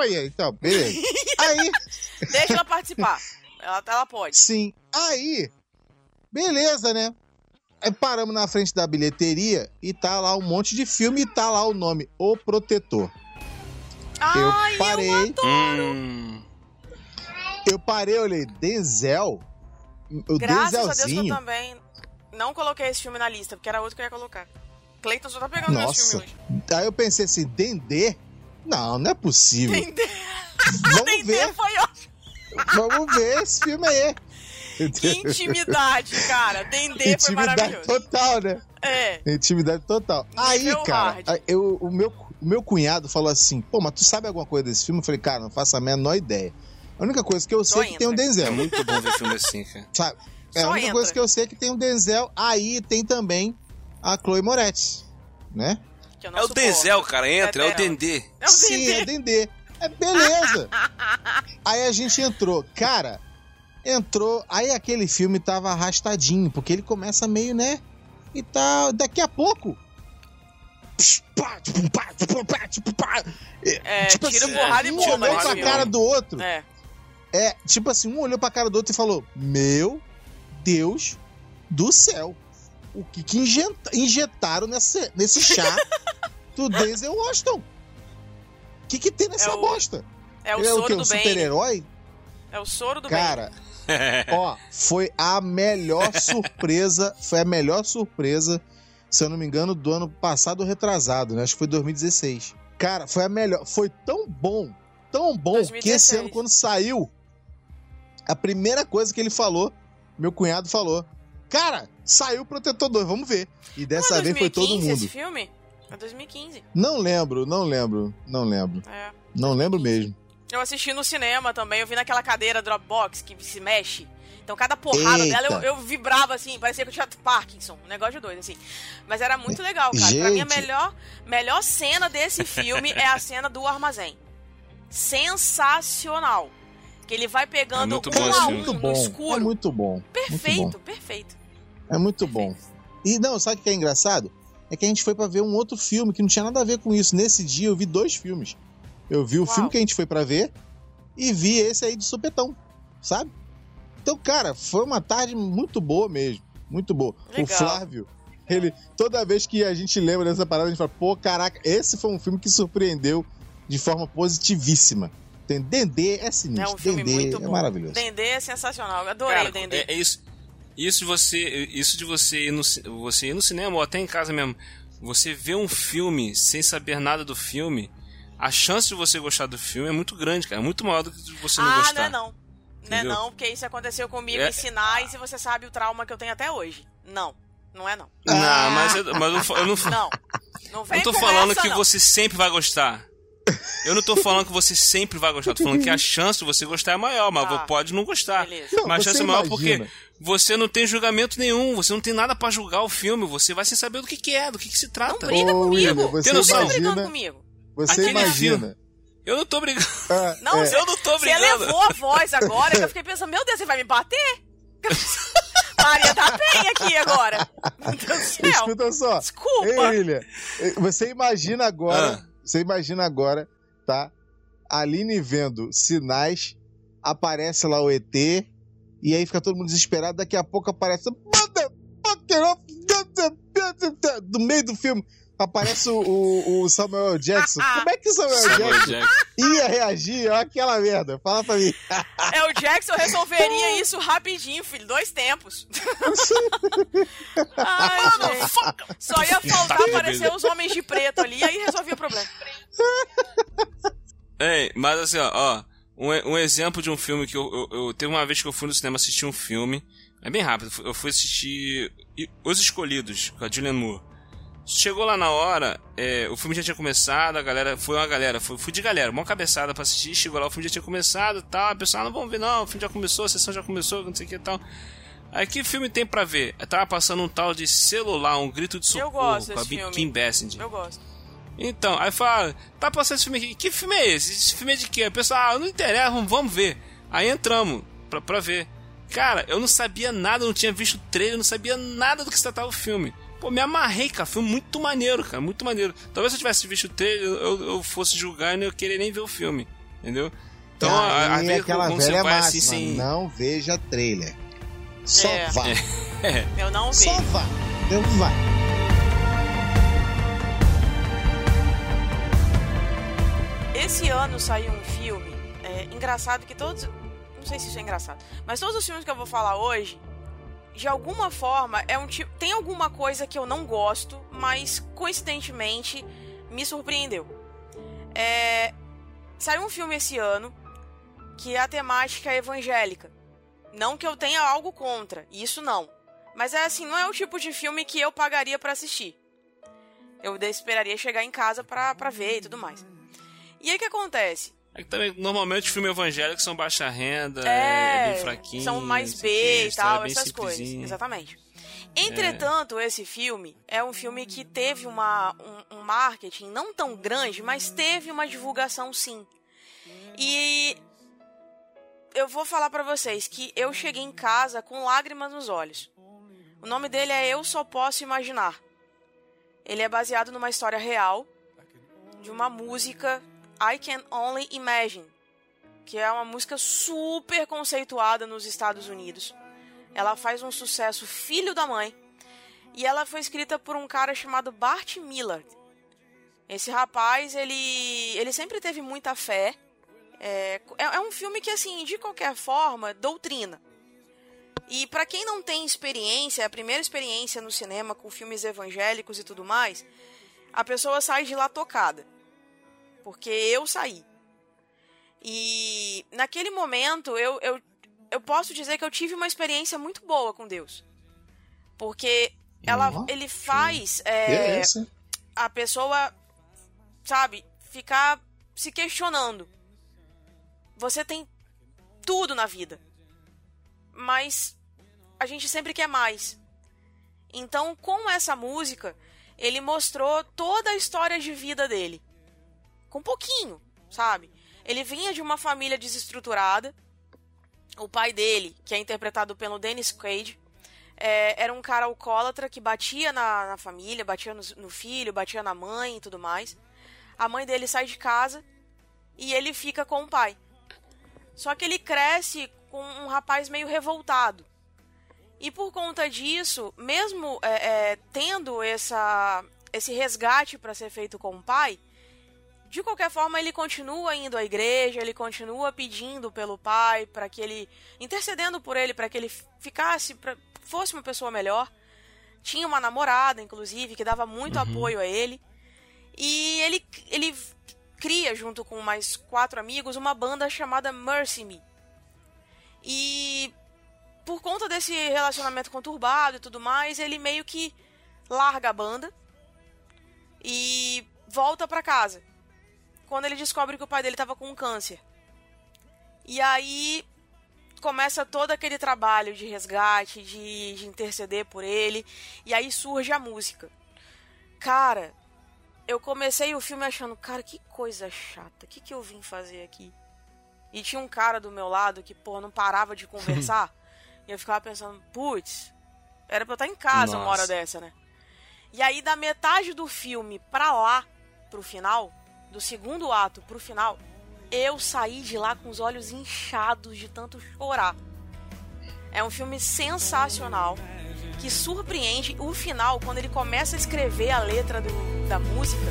Aí. Então, beleza. Aí, Deixa ela participar. Ela, ela pode. sim. Aí, beleza, né? Aí paramos na frente da bilheteria e tá lá um monte de filme e tá lá o nome O Protetor. Ai, eu parei, Hum, eu parei, olhei, Denzel. O Graças a Deus que eu Denzelzinho. também não coloquei esse filme na lista, porque era outro que eu ia colocar. Cleiton só tá pegando meus Nossa. filmes hoje. Aí eu pensei assim, Dendê? Não, não é possível. Dendê. Vamos Dendê ver, foi ótimo. vamos ver esse filme aí. Que intimidade, cara. Dendê foi Intimidade maravilhoso. total, né? É. Intimidade total. Aí, cara, hard. eu, o, meu, o meu cunhado falou assim: pô, mas tu sabe alguma coisa desse filme? Eu falei, cara, não faço a menor ideia. A única coisa que eu Só sei é que tem um entra. é Denzel, muito bom ver filme assim, cara. sabe? É a única entra. coisa que eu sei é que tem um Denzel. Aí tem também a Chloe Moretz, né? Não É o suporto. Denzel, cara, entra, é, o É dela. Dendê. É o Sim, Dendê. é Dendê. É beleza. aí a gente entrou. Cara, entrou. Aí aquele filme tava arrastadinho, porque ele começa meio, né? E tal. Daqui a pouco. pá. É, Tipo tira assim, porrada e um bomba olhou pra filme. cara do outro. É. É, tipo assim, um olhou pra cara do outro e falou: Meu Deus do céu. O que, que injeta- injetaram nesse, nesse chá do Denzel Washington? O que, que tem nessa É o bosta? É o Ele é o soro quê? Um super-herói? É o soro do bem. Cara, ó, foi a melhor surpresa. Foi a melhor surpresa, se eu não me engano, do ano passado ou retrasado, né? Acho que foi 2016. Cara, foi a melhor. Foi tão bom, tão bom, que 2016. esse ano, quando saiu, a primeira coisa que ele falou, meu cunhado falou: Cara, saiu o Protetor 2, vamos ver. E dessa é vez foi todo 2015 esse mundo. filme? É 2015. Não lembro, não lembro, não lembro. É. Não lembro mesmo. Eu assisti no cinema também, eu vi naquela cadeira Dropbox que se mexe. Então cada porrada Eita. dela eu, eu vibrava assim, parecia que eu tinha Parkinson, um negócio de doido, assim. Mas era muito legal, cara. Pra mim a Gente. melhor, melhor cena desse filme é a cena do armazém. Sensacional. Que ele vai pegando É um a um muito no bom. escuro. É muito bom. Muito bom. perfeito, perfeito. É muito bom. E não, sabe o que é engraçado? É que a gente foi pra ver um outro filme que não tinha nada a ver com isso. Nesse dia eu vi dois filmes. Eu vi o Uau. filme que a gente foi pra ver e vi esse aí de supetão, sabe? Então, cara, foi uma tarde muito boa mesmo. Muito boa. O Legal. Flávio, ele, toda vez que a gente lembra dessa parada, a gente fala, pô, caraca, esse foi um filme que surpreendeu de forma positivíssima. Tem Dendê é sinistro. É um filme Dendê muito é bom. maravilhoso. Dendê é sensacional. Eu adorei Cara, o Dendê. é, é isso. Isso de você, isso de você ir no, você ir no cinema ou até em casa mesmo, você vê um filme sem saber nada do filme, a chance de você gostar do filme é muito grande, cara, é muito maior do que de você não ah, gostar. não é não. Não é Entendeu? não, porque isso aconteceu comigo É- em sinais e você sabe o trauma que eu tenho até hoje. Não, não é não. Não, mas eu, mas eu eu não, Não. Não eu vem não tô com falando essa, que não. você sempre vai gostar. Eu não tô falando que você sempre vai gostar, tô falando que a chance de você gostar é maior, mas Tá. pode não gostar. Beleza. Não, mas a chance é maior imagina. porque você não tem julgamento nenhum, você não tem nada pra julgar o filme, você vai sem saber do que, que é, do que, que se Não trata. briga Ô, comigo. William, Você você não tá brigando imagina, comigo. você Aquele imagina. Eu não tô brigando. Ah, Não, é, você, Eu não tô você brigando. levou a voz agora que eu fiquei pensando, meu Deus, você vai me bater? Maria da Penha aqui agora. Meu Deus do céu. Escuta só. Desculpa. Ei, William, você imagina agora, Ah. você imagina agora, tá? A Aline vendo sinais, aparece lá o ET, e aí fica todo mundo desesperado, daqui a pouco aparece Motherfucker of- do meio do filme. Aparece o, o- o Samuel Jackson. Como é que o Samuel Jackson ia reagir àquela merda? Fala pra mim. É, o Jackson resolveria isso rapidinho, filho. Dois tempos. Ai, gente. Só ia faltar aparecer os homens de preto ali, aí resolvia o problema. Ei, mas assim, ó, ó um, um exemplo de um filme que eu, eu, eu- Teve uma vez que eu fui no cinema assistir um filme. É bem rápido, eu fui assistir Os Escolhidos, com a Julianne Moore. Chegou lá na hora, é, o filme já tinha começado, a galera. Foi uma galera, foi, fui de galera, uma cabeçada pra assistir, chegou lá, o filme já tinha começado e tal. A pessoa, ah, não vamos ver, não, o filme já começou, a sessão já começou, não sei o que e tal. Aí que filme tem pra ver? Eu tava passando um tal de celular, um grito de socorro gosto com a. Kim Basinger. Eu gosto. Então, aí fala, tá passando esse filme aqui, que filme é esse? Esse filme é de quê? O pessoal, ah, não interessa, vamos, vamos ver. Aí entramos pra, pra ver. Cara, eu não sabia nada, não tinha visto o trailer, não sabia nada do que se tratava o filme. Pô, me amarrei, cara. Foi muito maneiro, cara. Muito maneiro. Talvez se eu tivesse visto o trailer, eu, eu fosse julgar e não ia querer nem ver o filme. Entendeu? Então, Aí vezes, aquela você velha vai máxima, assim, sem... não veja trailer. Só É. vá. Eu não vi. Só vá. Entendeu? Vai. Esse ano saiu um filme. é, engraçado que todos. Não sei se isso é engraçado. Mas todos os filmes que eu vou falar hoje, de alguma forma, é um tipo. Tem alguma coisa que eu não gosto, mas coincidentemente me surpreendeu. É, saiu um filme esse ano que a temática é evangélica. Não que eu tenha algo contra, isso não. Mas é assim, não é o tipo de filme que eu pagaria pra assistir. Eu esperaria chegar em casa pra, pra ver e tudo mais. E aí o que acontece? É que também, normalmente, filmes evangélicos são baixa renda, É, é, bem fraquinho. são mais B e tal, bem essas coisas. Exatamente. Entretanto, esse filme é um filme que teve uma, um, um marketing não tão grande, mas teve uma divulgação sim. E eu vou falar pra vocês que eu cheguei em casa com lágrimas nos olhos. O nome dele é Eu Só Posso Imaginar. Ele é baseado numa história real de uma música I Can Only Imagine, que é uma música super conceituada nos Estados Unidos. Ela faz um sucesso filho da mãe. E ela foi escrita por um cara chamado Bart Millard. Esse rapaz, ele, ele sempre teve muita fé. É, é é um filme que, assim, de qualquer forma, doutrina. E pra quem não tem experiência, a primeira experiência no cinema com filmes evangélicos e tudo mais, a pessoa sai de lá tocada. Porque eu saí. E naquele momento eu, eu, eu posso dizer que eu tive uma experiência muito boa com Deus. Porque ela, ele faz é, é a pessoa, sabe, ficar se questionando. Você tem tudo na vida. Mas a gente sempre quer mais. Então, com essa música, ele mostrou toda a história de vida dele. Com pouquinho, sabe? Ele vinha de uma família desestruturada. O pai dele, que é interpretado pelo Dennis Quaid, é, era um cara alcoólatra que batia na, na família, batia no, no filho, batia na mãe e tudo mais. A mãe dele sai de casa e ele fica com o pai. Só que ele cresce com um rapaz meio revoltado. E por conta disso, mesmo é, é, tendo essa, esse resgate para ser feito com o pai, de qualquer forma ele continua indo à igreja, ele continua pedindo pelo pai para que ele intercedendo por ele para que ele ficasse, pra, fosse uma pessoa melhor. Tinha uma namorada, inclusive, que dava muito apoio a ele. E ele, ele cria, junto com mais quatro amigos, uma banda chamada Mercy Me. E por conta desse relacionamento conturbado e tudo mais, ele meio que larga a banda e volta pra casa. Quando ele descobre que o pai dele tava com um câncer. E aí começa todo aquele trabalho de resgate, de, de interceder por ele. E aí surge a música. Cara, eu comecei o filme achando, cara, que coisa chata. O que, que eu vim fazer aqui? E tinha um cara do meu lado que, pô, não parava de conversar. e eu ficava pensando, putz, era pra eu estar em casa uma hora Nossa. dessa, né? E aí, da metade do filme pra lá, pro final, do segundo ato pro final, eu saí de lá com os olhos inchados de tanto chorar. É um filme sensacional que surpreende o final quando ele começa a escrever a letra do- da música.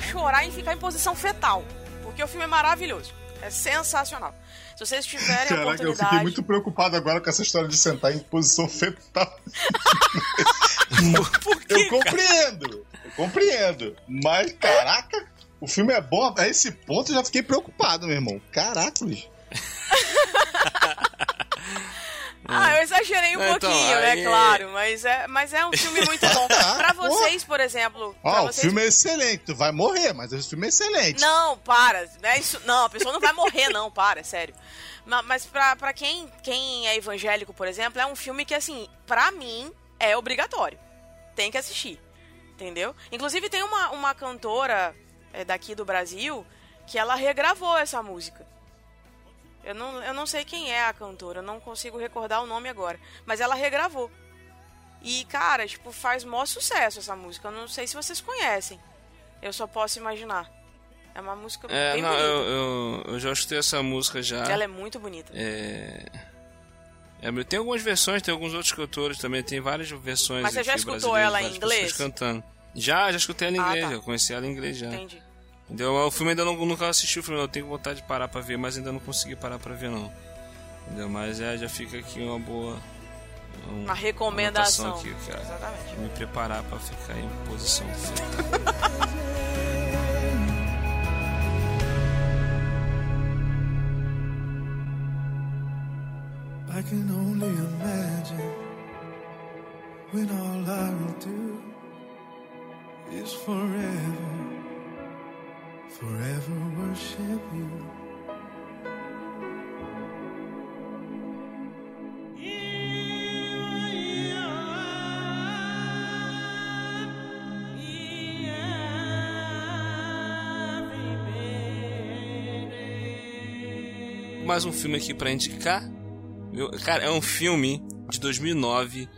Chorar e ficar em posição fetal. Porque o filme é maravilhoso. É sensacional. Se vocês tiverem a Caraca, eu oportunidade. fiquei muito preocupado agora com essa história de sentar em posição fetal. Eu compreendo, eu compreendo. Mas, caraca, o filme é bom. A esse ponto eu já fiquei preocupado, meu irmão. Caraca. Ah, eu exagerei um então, pouquinho, né, aí- claro, mas é, mas é um filme muito bom. pra vocês, por exemplo, Ó, o vocês filme é excelente, tu vai morrer, mas o filme é excelente. Não, para. Não, é isso, não, a pessoa não vai morrer, não, para, é sério. Ma- Mas pra, pra quem, quem é evangélico, por exemplo, é um filme que, assim, pra mim, é obrigatório. Tem que assistir. Entendeu? Inclusive, tem uma, uma cantora é, daqui do Brasil que ela regravou essa música. Eu não, eu não sei quem é a cantora, eu não consigo recordar o nome agora. Mas ela regravou. E, cara, tipo, faz maior sucesso essa música. Eu não sei se vocês conhecem. Eu só posso imaginar. É uma música É, bem não, bonita. eu, eu, eu já escutei essa música já. Ela é muito bonita. É... é, tem algumas versões, tem alguns outros cantores também, tem várias versões. Mas você já escutou ela em inglês? cantando. Já, já escutei ela em Ah, inglês, tá. eu conheci ela em inglês já. Entendi. Entendeu? O filme ainda não, nunca assisti o filme, eu tenho vontade de parar pra ver, mas ainda não consegui parar pra ver não. Entendeu? Mas é, já fica aqui uma boa. um- Uma recomendação. aqui, cara. Exatamente. Me preparar pra ficar em posição. I can only imagine when all I will do is forever, forever worship you. mais um filme aqui pra indicar. Cara, é um filme de 2009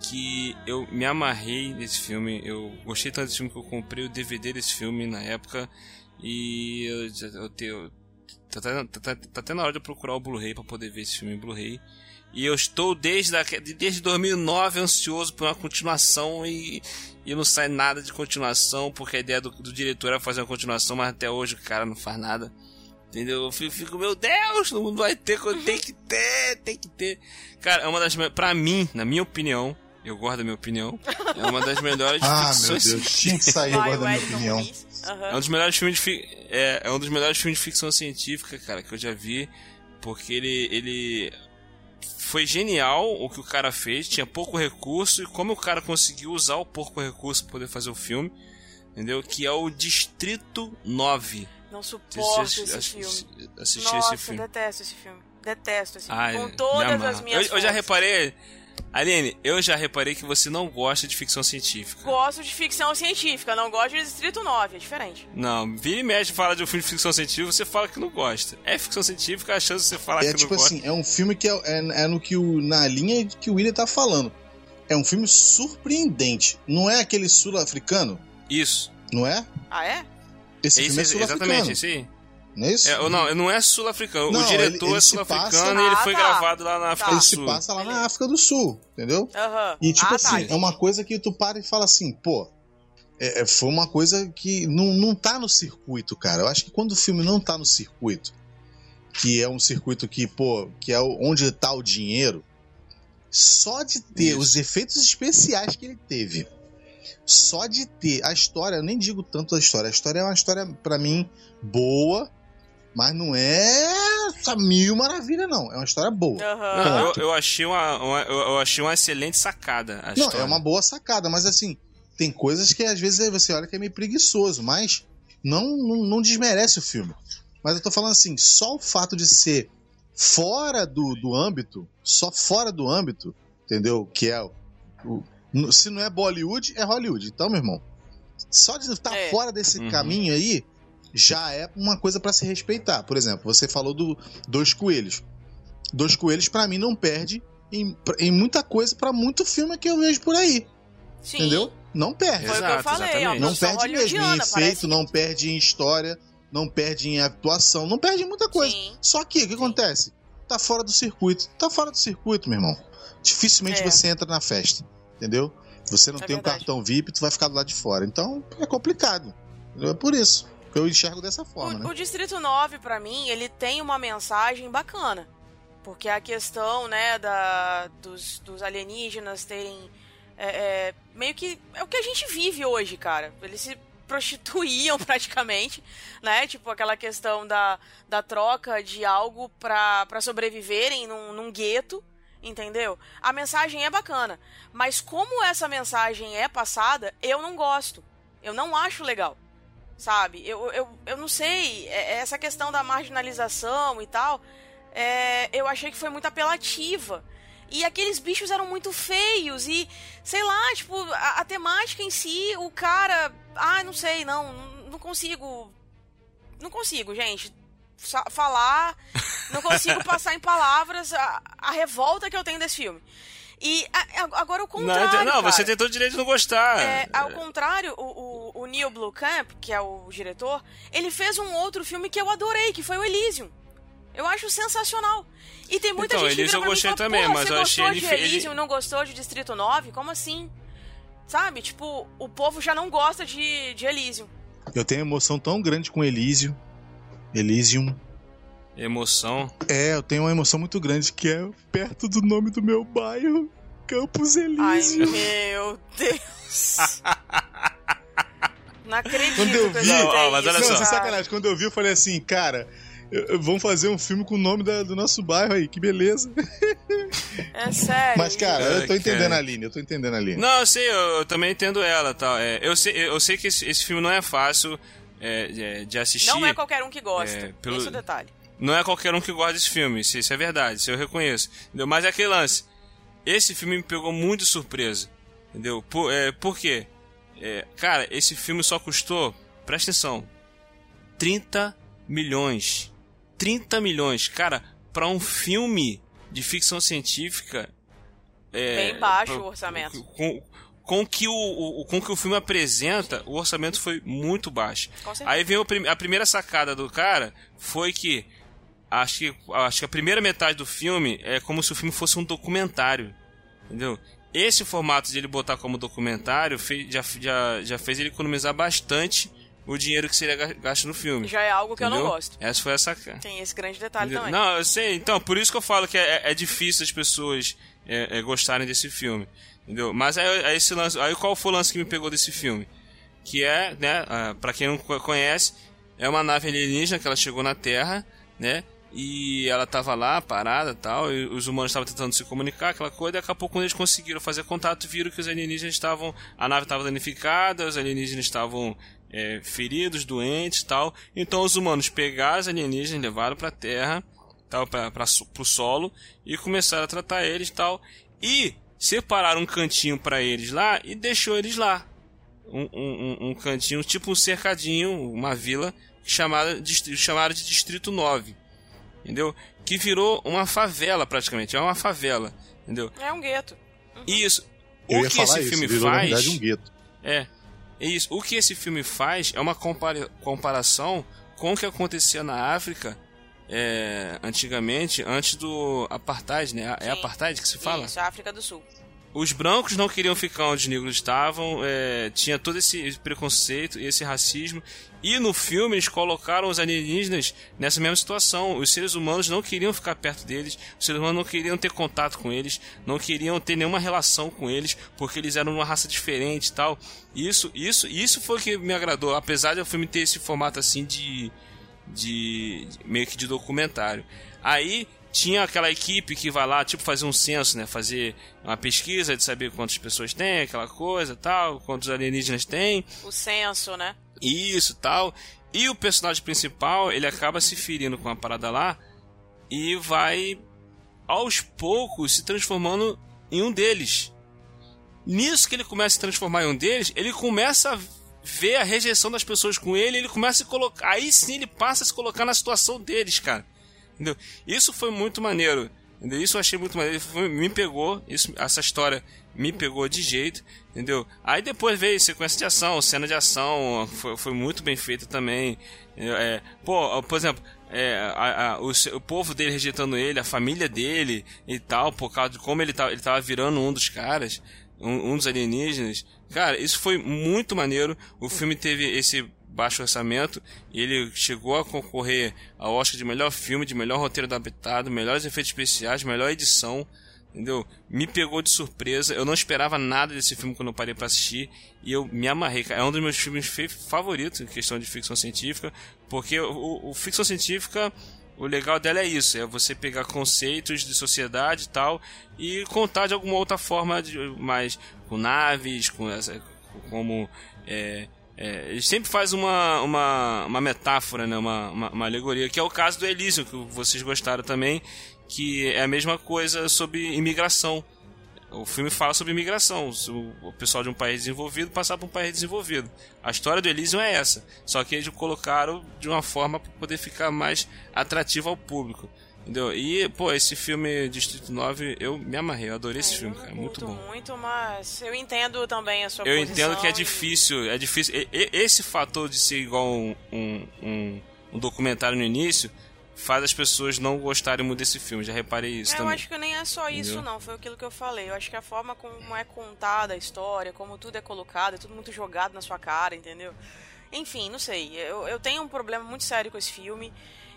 que eu me amarrei nesse filme. Eu gostei tanto desse filme que eu comprei o DVD desse filme na época e eu, já- eu tenho tá, tá, tá, tá, tá até na hora de eu procurar o Blu-ray pra poder ver esse filme em Blu-ray. E eu estou desde, a, desde 2009 ansioso por uma continuação e, e não sai nada de continuação porque a ideia do, do diretor era fazer uma continuação, mas até hoje o cara não faz nada. Entendeu? Eu fico, fico, meu Deus, não vai ter, tem que ter, tem que ter. Cara, é uma das pra mim, na minha opinião, eu guardo a minha opinião, é uma das melhores Ah, meu. Deus, tinha que sair Vai, agora da o minha opinião. Aham. É um dos melhores filmes de fi- é, é um dos melhores filmes de ficção científica, cara, que eu já vi, porque ele ele foi genial o que o cara fez, tinha pouco recurso e como o cara conseguiu usar o pouco recurso para poder fazer o filme, entendeu? Que é o Distrito 9. Não suporto assi- esse filme. assistiram Nossa, esse filme? detesto esse filme. Detesto esse filme. é, Com todas as minhas eu, eu já reparei, Aline, eu já reparei que você não gosta de ficção científica. Gosto de ficção científica, não gosto de Distrito 9, é diferente. Não, vira e mexe fala de um filme de ficção científica, você fala que não gosta. É ficção científica, a chance de você falar É que tipo não gosta. assim, é um filme que é, é- é no que o, na linha que o William tá falando. É um filme surpreendente. Não é aquele sul-africano, Isso. não é? Ah, é? Esse É filme é isso, sul-africano. exatamente, esse aí. Não é isso? É, ou não, não é sul-africano. O diretor ele- ele é sul-africano passa- e ele Ah, foi tá. gravado lá na África Tá. do Ele se Sul. passa lá na África do Sul, entendeu? Aham. E tipo ah, assim, tá, é uma coisa que tu para e fala assim, pô, é- é- foi uma coisa que não, não tá no circuito, cara. Eu acho que quando o filme não tá no circuito, que é um circuito que, pô, que é onde tá o dinheiro, só de ter Isso. os efeitos especiais que ele teve, só de ter a história, eu nem digo tanto a história, a história é uma história, pra mim, boa, mas não é essa mil maravilha, não. É uma história boa. Não, eu, eu achei uma, uma- eu, eu achei uma excelente sacada. A Não, história. é uma boa sacada, mas assim, tem coisas que às vezes você olha que é meio preguiçoso, mas não, não, não desmerece o filme. Mas eu tô falando assim, só o fato de ser fora do, do âmbito, só fora do âmbito, entendeu? Que é o. o- no- se não é Bollywood, é Hollywood. Então, meu irmão, só de estar É. fora desse Uhum. caminho aí, já é uma coisa pra se respeitar. Por exemplo, você falou do Dois Coelhos. Dois Coelhos, pra mim, não perde em, em muita coisa pra muito filme que eu vejo por aí. Sim. Entendeu? Não perde. Foi o que eu Exato, falei, ó. Não perde mesmo em efeito, não perde em história, não perde em atuação, não perde em muita coisa. Sim. Só que o que acontece? Tá fora do circuito. Tá fora do circuito, meu irmão. Dificilmente É. você entra na festa, entendeu? Você não É tem um verdade. cartão VIP, tu vai ficar do lado de fora. Então é complicado. É por isso que eu enxergo dessa forma, O, né? o Distrito 9, pra mim, ele tem uma mensagem bacana. Porque a questão, né, da, dos, dos alienígenas terem. é, é, meio que. É o que a gente vive hoje, cara. Eles se prostituíam praticamente, né? Tipo aquela questão da, da troca de algo pra, pra sobreviverem num, num gueto. Entendeu? A mensagem é bacana. Mas como essa mensagem é passada, eu não gosto. Eu não acho legal. Sabe? Eu, eu, eu não sei. é- Essa questão da marginalização e tal. é, eu achei que foi muito apelativa. E aqueles bichos eram muito feios. E, sei lá, tipo, a, a temática em si, o cara. Ah, não sei, não. Não consigo. Não consigo, gente. Falar. Não consigo passar em palavras a, a revolta que eu tenho desse filme. E a- a- agora o Não, contrário. não, você cara. tem todo o direito de não gostar. É, ao contrário, o, o, o Neil Blomkamp, que é o diretor, ele fez um outro filme que eu adorei, que foi o Elysium. Eu acho sensacional. E tem muita Então, gente que Elysium pra eu mim gostei fala, também, "Porra, mas você eu achei gostou ele de fe- ele- Elysium e não gostou de Distrito 9? Como assim? Sabe? Tipo, o povo já não gosta de, de Elysium. Eu tenho emoção tão grande com Elysium. Elysium. Emoção. É, eu tenho uma emoção muito grande que é perto do nome do meu bairro, Campos Ai, Elísio. meu Deus. Não acredito Quando eu que vi- Não, ó, mas olha Não, só. sem sacanagem. Quando eu vi, eu falei assim, cara, vamos fazer um filme com o nome da- do nosso bairro aí, que beleza. É sério. Mas, cara, eu tô Ai, entendendo a Aline, eu tô entendendo a Aline. Não, eu sei, eu, eu também entendo ela tal. É, eu, sei, eu sei que esse, esse filme não é fácil é, de, de assistir. Não é qualquer um que gosta. É, pelo- Esse é o detalhe. Não é qualquer um que gosta desse filme, isso, isso é verdade, isso eu reconheço. Entendeu? Mas é aquele lance. Esse filme me pegou muito de surpresa. Entendeu? Por, é, por quê? É, cara, esse filme só custou, presta atenção, 30 milhões. 30 milhões. Cara, pra um filme de ficção científica. É, Bem baixo pra- o orçamento. Com, com que o, o- com que o filme apresenta, o orçamento foi muito baixo. Aí vem o prim- a primeira sacada do cara foi que acho que acho que a primeira metade do filme é como se o filme fosse um documentário, entendeu? Esse formato de ele botar como documentário fez- já, já, já fez ele economizar bastante o dinheiro que seria ga- gasto no filme. Já é algo que eu não entendeu? gosto. Essa foi a sacada. Tem esse grande detalhe Entendeu? também. Não, eu sei. Então, por isso que eu falo que é, é difícil as pessoas é, é, gostarem desse filme. Entendeu? Mas aí esse lance, aí qual foi o lance que me pegou desse filme? Que é, né, ah, pra quem não co- conhece, é uma nave alienígena que ela chegou na Terra, né? E ela tava lá, parada tal, e os humanos estavam tentando se comunicar, aquela coisa, e daqui a pouco quando eles conseguiram fazer contato, viram que os alienígenas estavam. A nave estava danificada, os alienígenas estavam é, feridos, doentes tal. Então os humanos pegaram os alienígenas, levaram pra Terra, tal, so- pro solo, e começaram a tratar eles tal. E separaram um cantinho pra eles lá e deixou eles lá. Um, um, um- cantinho, tipo um cercadinho, uma vila, chamada, chamaram de Distrito 9 entendeu? Que virou uma favela praticamente, é uma favela, entendeu? É um gueto. Isso. Eu o que esse isso, filme virou, na faz verdade, um gueto. é é isso. O que esse filme faz é uma compara- comparação com o que acontecia na África é, antigamente, antes do apartheid, né? É Sim. apartheid que se fala? Isso, África do Sul. Os brancos não queriam ficar onde os negros estavam, é, tinha todo esse preconceito e esse racismo. E no filme eles colocaram os alienígenas nessa mesma situação. Os seres humanos não queriam ficar perto deles, os seres humanos não queriam ter contato com eles, não queriam ter nenhuma relação com eles, porque eles eram uma raça diferente e tal. Isso, isso, isso foi o que me agradou, apesar de o filme ter esse formato assim de, de meio que de documentário. Aí tinha aquela equipe que vai lá, tipo, fazer um censo, né? Fazer uma pesquisa de saber quantas pessoas tem, aquela coisa, tal, quantos alienígenas tem, O censo, né? isso, tal. E o personagem principal, ele acaba se ferindo com a parada lá e vai aos poucos se transformando em um deles. Nisso que ele começa a se transformar em um deles, ele começa a ver a rejeição das pessoas com ele, ele começa a se colocar, aí sim ele passa a se colocar na situação deles, cara. Entendeu? Isso foi muito maneiro. Entendeu? Isso eu achei muito maneiro. Foi- me pegou. Isso, essa história me pegou de jeito. Entendeu? Aí depois veio sequência de ação, cena de ação. Foi, foi muito bem feita também. É, pô, por exemplo, é, a- a- o, o povo dele rejeitando ele, a família dele e tal, por causa de como ele, tá, ele tava virando um dos caras, um, um dos alienígenas. Cara, isso foi muito maneiro. O filme teve esse baixo orçamento ele chegou a concorrer ao Oscar de melhor filme, de melhor roteiro adaptado, melhores efeitos especiais, melhor edição. Entendeu? Me pegou de surpresa. Eu não esperava nada desse filme quando eu parei pra assistir. E eu me amarrei. É um dos meus filmes favoritos em questão de ficção científica. Porque o, o ficção científica, o legal dela é isso, é você pegar conceitos de sociedade e tal e contar de alguma outra forma, mais com naves, com essa, como é, é, ele sempre faz uma, uma, uma metáfora, né? uma, uma, uma, alegoria, que é o caso do Elysium, que vocês gostaram também, que é a mesma coisa sobre imigração. O filme fala sobre imigração, o pessoal de um país desenvolvido passar para um país desenvolvido. A história do Elysium é essa, só que eles colocaram de uma forma para poder ficar mais atrativo ao público. Entendeu? E, pô, esse filme Distrito 9, eu me amarrei, eu adorei esse filme, cara. Muito bom. muito, mas eu entendo também a sua Eu entendo que é difícil, é difícil. E- e- Esse fator de ser igual um, um, um, um documentário no início faz as pessoas não gostarem muito desse filme. Já reparei isso É, eu também. acho que nem é só isso, Entendeu? não. Foi aquilo que eu falei. Eu acho que a forma como é contada a história, como tudo é colocado, é tudo muito jogado na sua cara, entendeu? Enfim, não sei. Eu, eu tenho um problema muito sério com esse filme.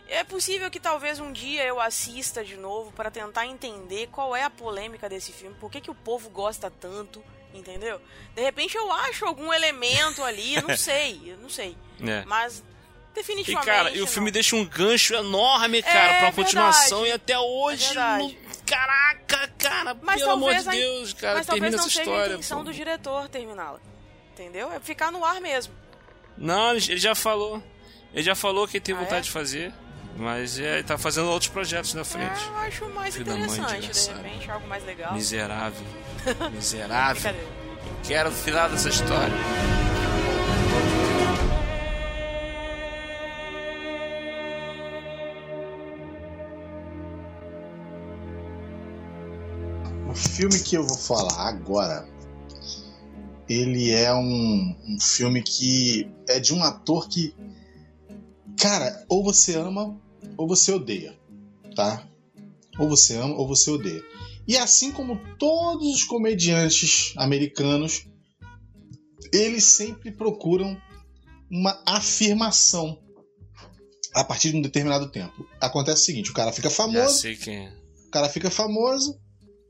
É possível que talvez um dia eu assista de novo para tentar entender qual é a polêmica desse filme, por que, que o povo gosta tanto, entendeu? De repente eu acho algum elemento ali, não sei, não sei. É. Mas E, definitivamente. cara, e o não. filme deixa um gancho enorme, cara, É pra uma continuação e até hoje. É não- Caraca, cara, Mas pelo amor de talvez Deus, cara, Mas talvez termina não essa seja a história. intenção pô. do diretor terminá-la. Entendeu? É ficar no ar mesmo. Não, ele ele já falou. Ele já falou que tem Ah, vontade é? de fazer. Mas é, ele tá fazendo outros projetos na frente. É, eu acho mais Filho interessante, de repente, algo mais legal. Miserável. Miserável. Quero o final dessa história. O filme que eu vou falar agora, ele é um, um filme que é de um ator que, cara, ou você ama ou você odeia, tá? Ou você ama ou você odeia. E assim como todos os comediantes americanos, eles sempre procuram uma afirmação a partir de um determinado tempo. Acontece o seguinte: o cara fica famoso, é. o cara fica famoso,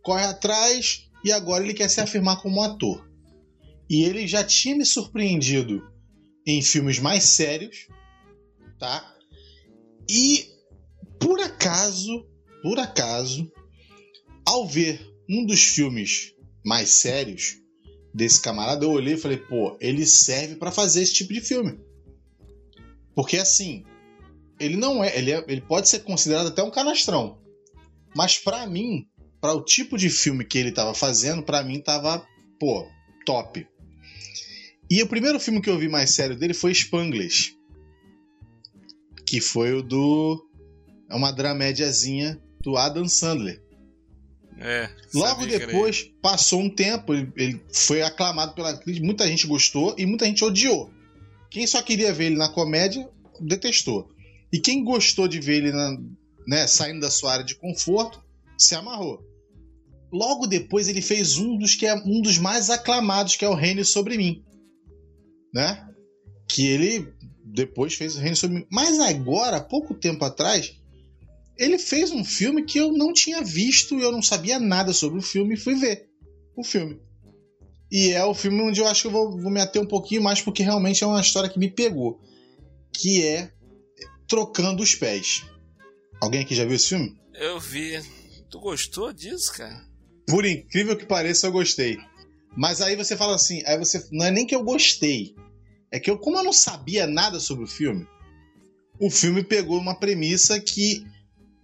corre atrás e agora ele quer se afirmar como ator. E ele já tinha me surpreendido em filmes mais sérios, tá? E por acaso, por acaso, ao ver um dos filmes mais sérios desse camarada, eu olhei e falei, pô, ele serve pra fazer esse tipo de filme. Porque assim, ele não é, ele, é, ele pode ser considerado até um canastrão. Mas pra mim, para o tipo de filme que ele tava fazendo, pra mim tava, pô, top. E o primeiro filme que eu vi mais sério dele foi Spanglish. Que foi o do. É uma dramédiazinha do Adam Sandler. É. Logo depois, passou um tempo, ele, ele foi aclamado pela crítica, muita gente gostou e muita gente odiou. Quem só queria ver ele na comédia, detestou. E quem gostou de ver ele na- né, saindo da sua área de conforto, se amarrou. Logo depois ele fez um dos que é um dos mais aclamados, que é o Reino sobre mim. Né? Que ele depois fez o Reino sobre mim. Mas agora, pouco tempo atrás, ele fez um filme que eu não tinha visto e eu não sabia nada sobre o filme e fui ver o filme. E é o filme onde eu acho que eu vou, vou me ater um pouquinho mais porque realmente é uma história que me pegou. Que é Trocando os Pés. Alguém aqui já viu esse filme? Eu vi. Tu gostou disso, cara? Por incrível que pareça, eu gostei. Mas aí você fala assim, aí você não é nem que eu gostei, é que eu como eu não sabia nada sobre o filme, o filme pegou uma premissa que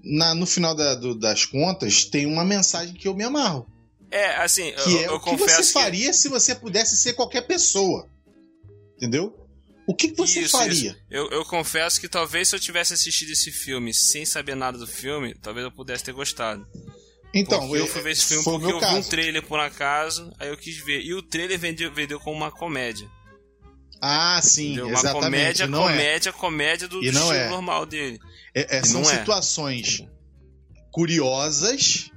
na- no final da- do- das contas tem uma mensagem que eu me amarro, É, assim, que eu, é eu o que você faria se você pudesse ser qualquer pessoa, entendeu? O que, que você Isso, faria? Eu, eu confesso que talvez se eu tivesse assistido esse filme sem saber nada do filme, talvez eu pudesse ter gostado. Então, Porque eu fui ver esse filme foi o porque eu vi um caso. trailer por acaso, aí eu quis ver. E o trailer vendeu, vendeu como uma comédia. Ah, sim, entendeu? Uma exatamente. comédia, não é. comédia, comédia do, do estilo é. normal dele. É- é- são é. situações curiosas,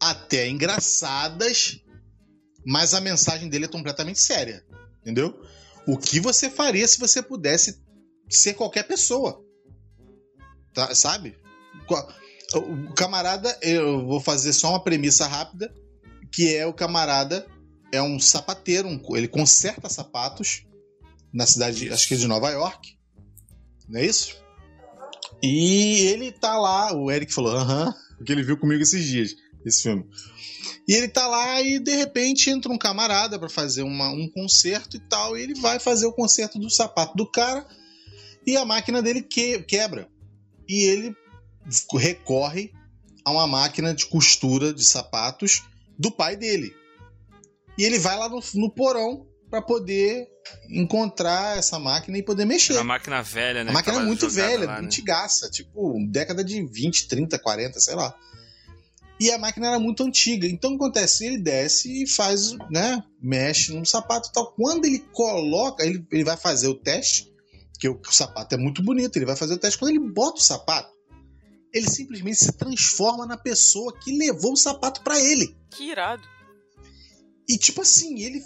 até engraçadas, mas a mensagem dele é completamente séria. Entendeu? O que você faria se você pudesse ser qualquer pessoa? Tá, sabe? O camarada, eu vou fazer só uma premissa rápida, que é o camarada é um sapateiro, um- ele conserta sapatos na cidade, acho que é de Nova York. Não é isso? E ele tá lá, o Eric falou, aham, porque ele viu comigo esses dias, esse filme. E ele tá lá e de repente entra um camarada pra fazer uma, um concerto e tal, e ele vai fazer o concerto do sapato do cara e a máquina dele que, quebra. E ele recorre a uma máquina de costura de sapatos do pai dele. E ele vai lá no, no porão pra poder encontrar essa máquina e poder mexer. Uma máquina velha, né? A máquina é muito velha, lá, né? antigaça, tipo, década de 20, 30, 40, sei lá. E a máquina era muito antiga. Então o que acontece? Ele desce e faz, né? Mexe no sapato e tal. Quando ele coloca, ele, ele vai fazer o teste, que o, o sapato é muito bonito, ele vai fazer o teste. Quando ele bota o sapato, ele simplesmente se transforma na pessoa que levou o sapato pra ele. Que irado. E tipo assim, ele.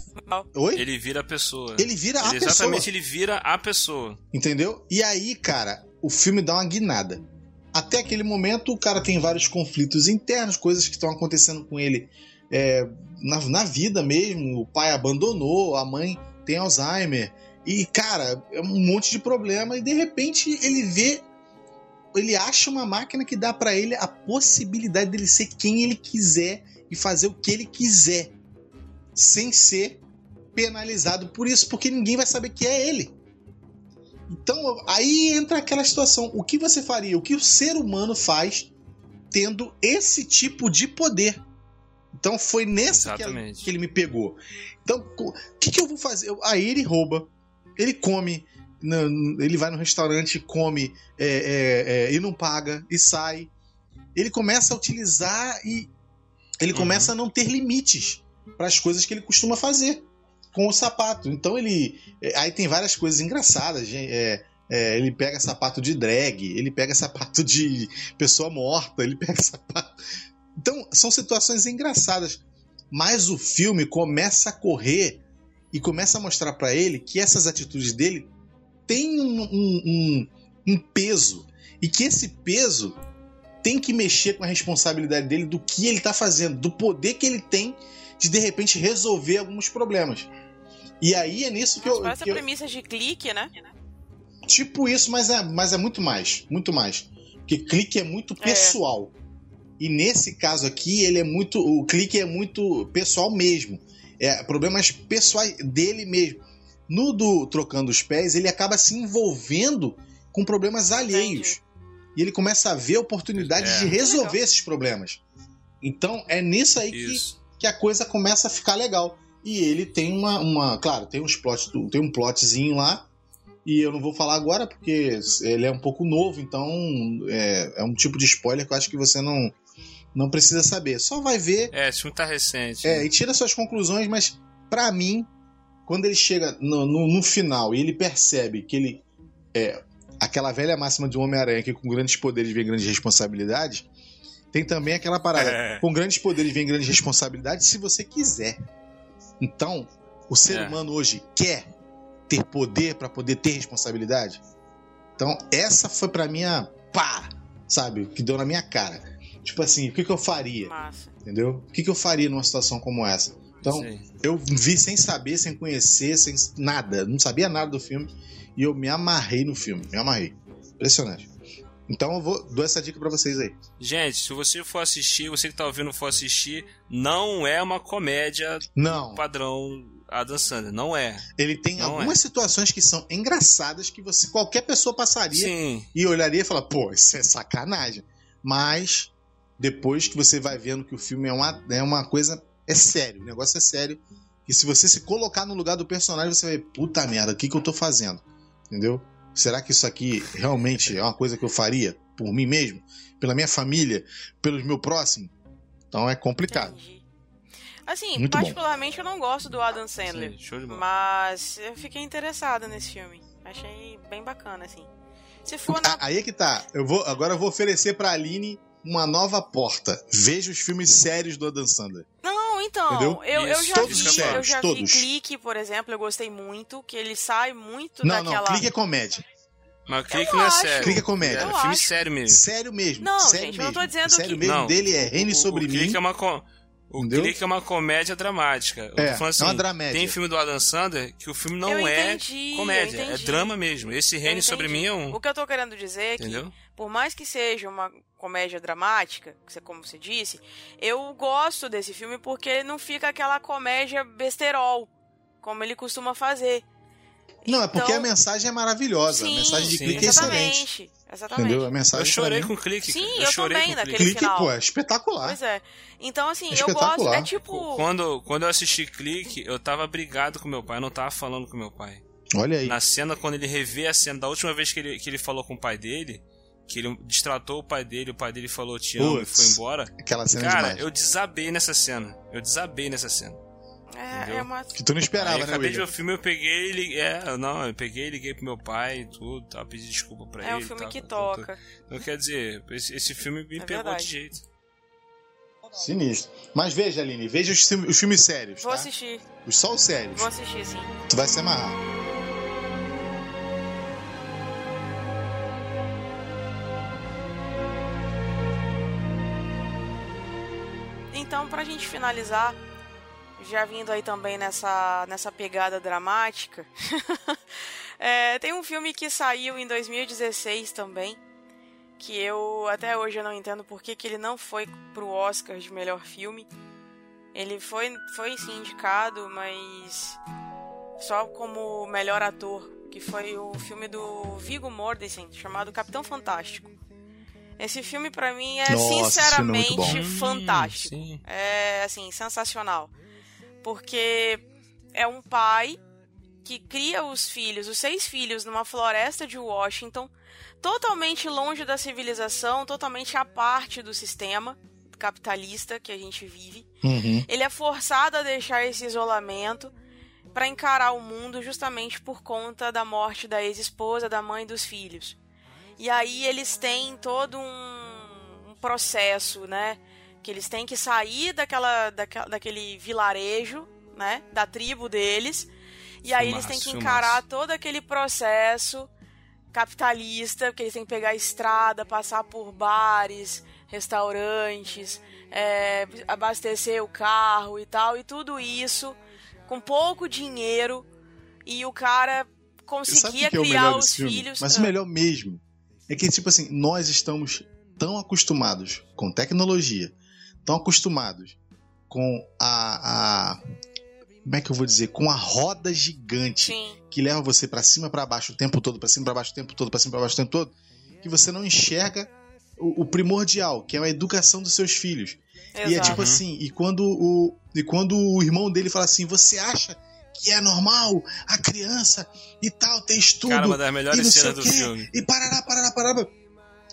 Oi? Ele vira a pessoa. Ele vira a Ele- pessoa. Exatamente, ele vira a pessoa. Entendeu? E aí, cara, o filme dá uma guinada. Até aquele momento, o cara tem vários conflitos internos, coisas que estão acontecendo com ele é, na, na vida mesmo. O pai abandonou, a mãe tem Alzheimer. E, cara, é um monte de problema. E de repente ele vê. Ele acha uma máquina que dá pra ele a possibilidade dele ser quem ele quiser e fazer o que ele quiser, sem ser penalizado por isso, porque ninguém vai saber que é ele. Então, aí entra aquela situação. O que você faria? O que o ser humano faz tendo esse tipo de poder? Então, foi nessa que, que ele me pegou. Então, o que, que eu vou fazer? Eu- Aí ele rouba, ele come, ele vai no restaurante, come é, é, é, e não paga, e sai. Ele começa a utilizar e ele Uhum. começa a não ter limites para as coisas que ele costuma fazer com o sapato. Então ele. é, Aí tem várias coisas engraçadas. é, é, ele pega sapato de drag, ele pega sapato de pessoa morta, ele pega sapato. Então, são situações engraçadas. Mas o filme começa a correr e começa a mostrar pra ele que essas atitudes dele têm um, um- um- um peso. E que esse peso tem que mexer com a responsabilidade dele do que ele tá fazendo, do poder que ele tem de de repente resolver alguns problemas. E aí é nisso que Mas eu. parece que a eu- premissa de clique, né? Tipo isso, mas é, mas é muito mais. Muito mais. Porque clique é muito pessoal. E nesse caso aqui, ele é muito. O clique é muito pessoal mesmo. É problemas pessoais dele mesmo. No do Trocando os Pés, ele acaba se envolvendo com problemas alheios. E ele começa a ver oportunidades É. de resolver esses problemas. Então é nisso aí Isso. que a coisa começa a ficar legal. E ele tem uma. uma claro, tem, uns plot, tem um plotzinho lá. E eu não vou falar agora porque ele é um pouco novo, então é, é um tipo de spoiler que eu acho que você não, não precisa saber. Só vai ver É, esse filme tá recente. é, e tira suas conclusões, mas pra mim, quando ele chega no, no- no final e ele percebe que ele. É, aquela velha máxima de um Homem-Aranha que com grandes poderes vem grandes responsabilidades. Tem também aquela parada. É. Com grandes poderes vem grandes responsabilidades se você quiser. Então, o ser É. humano hoje quer ter poder pra poder ter responsabilidade. Então, essa foi pra mim a pá, sabe? Que deu na minha cara. Tipo assim, o que, que eu faria? Massa. Entendeu? O que, que eu faria numa situação como essa? Então, Sim. eu vi sem saber, sem conhecer, sem nada. Não sabia nada do filme. E eu me amarrei no filme. Me amarrei. Impressionante. Então eu vou dou essa dica pra vocês aí. Gente, se você for assistir, você que tá ouvindo for assistir, não é uma comédia Não, padrão Adam Sandler. Não é. ele tem Não algumas situações que são engraçadas que você qualquer pessoa passaria Sim. e olharia e falar, pô, isso é sacanagem. Mas depois que você vai vendo que o filme é uma, é uma coisa. É sério, o negócio é sério. E se você se colocar no lugar do personagem, você vai puta merda, o que, que eu tô fazendo? Entendeu? Será que isso aqui realmente é uma coisa que eu faria por mim mesmo? Pela minha família? Pelos meu próximo? Então é complicado. Entendi. Assim, Muito bom. particularmente eu não gosto do Adam Sandler. Sim, show de bola. Mas eu fiquei interessada nesse filme. Achei bem bacana, assim. Se for na. Ah, Aí é que tá. Eu vou, agora eu vou oferecer pra Aline uma nova porta. Veja os filmes sérios do Adam Sandler. Não, então, Entendeu? eu, eu já todos vi, eu sérios, já todos. vi Clique, por exemplo, eu gostei muito, que ele sai muito Não, daquela. não, clique é comédia. Mas o clique Eu não é acho. sério. Clique é comédia. É Eu filme acho. sério mesmo. Sério mesmo. Não, sério gente, eu mesmo. não tô dizendo sério que- mesmo Não, dele é Reine o, sobre o mim. clique é uma co- O Entendeu? clique é uma comédia dramática. Eu É, assim, é uma dramédia. tem filme do Adam Sandler que o filme não Eu é entendi, eu comédia, é drama mesmo. Esse Reine Eu sobre mim é um. O que eu tô querendo dizer é que, Entendeu? por mais que seja uma comédia dramática, que você- como você disse, eu gosto desse filme porque não fica aquela comédia besterol, como ele costuma fazer. Não, é porque Então- a mensagem é maravilhosa. Sim, a mensagem de sim. clique é excelente. exatamente. Exatamente. Entendeu? A mensagem Eu chorei com clique. Sim, cara. eu chorei também naquele clique. Clique, final. pô, é espetacular. Pois é. Então, assim, eu Espetacular. gosto. É tipo. Quando, quando eu assisti clique, eu tava brigado com meu pai, eu não tava falando com meu pai. Olha aí. Na cena, quando ele revê a cena da última vez que ele, que ele falou com o pai dele, que ele distratou o pai dele, o pai dele falou te amo e foi embora. Aquela cena Cara, demais. eu desabei nessa cena. Eu desabei nessa cena. É, Entendeu? é uma. Que tu não esperava, Aí, né, acabei de ver o filme, eu peguei ele. É, não, eu peguei, liguei pro meu pai e tudo, tal, pedi desculpa pra É ele. um filme tal, que tal. toca. Então, quer dizer, esse, esse filme me É pegou verdade. de jeito. Sinistro. Mas veja, Aline, veja os, filmes- os filmes sérios, Vou tá? assistir, Os só os sérios. vou assistir, sim. Tu vai se amarrar. Então, pra gente finalizar, já vindo aí também nessa, nessa pegada dramática, é, tem um filme que saiu em 2016 também, que eu até hoje eu não entendo por que, que ele não foi pro Oscar de melhor filme. Ele foi, foi sim indicado, mas só como melhor ator, que foi o filme do Viggo Mortensen, chamado Capitão Fantástico. Esse filme pra mim é Nossa, é sinceramente bom. fantástico. Sim. É, assim, sensacional. Porque é um pai que cria os filhos, os seis filhos, numa floresta de Washington, totalmente longe da civilização, totalmente à parte do sistema capitalista que a gente vive. Uhum. Ele é forçado a deixar esse isolamento para encarar o mundo justamente por conta da morte da ex-esposa, da mãe dos filhos. E aí eles têm todo um, um processo, né? Que eles têm que sair daquela, daquela, daquele vilarejo, né? Da tribo deles. E aí eles têm que encarar todo aquele processo capitalista, que eles têm que pegar a estrada, passar por bares, restaurantes, é, abastecer o carro e tal, e tudo isso com pouco dinheiro e o cara conseguia que é o criar os filhos. Mas Ah, o melhor mesmo é que, tipo assim, nós estamos tão acostumados com tecnologia, tão acostumados com a, a- como é que eu vou dizer, com a roda gigante Sim, que leva você pra cima pra baixo o tempo todo, pra cima pra baixo o tempo todo, pra cima pra baixo o tempo todo, que você não enxerga o, o primordial, que é a educação dos seus filhos. E é exato. tipo assim, e quando o e quando o irmão dele fala assim, você acha que é normal a criança e tal ter estudo Cara, uma das e melhores cenas do quê, filme. E parará, parará, parará.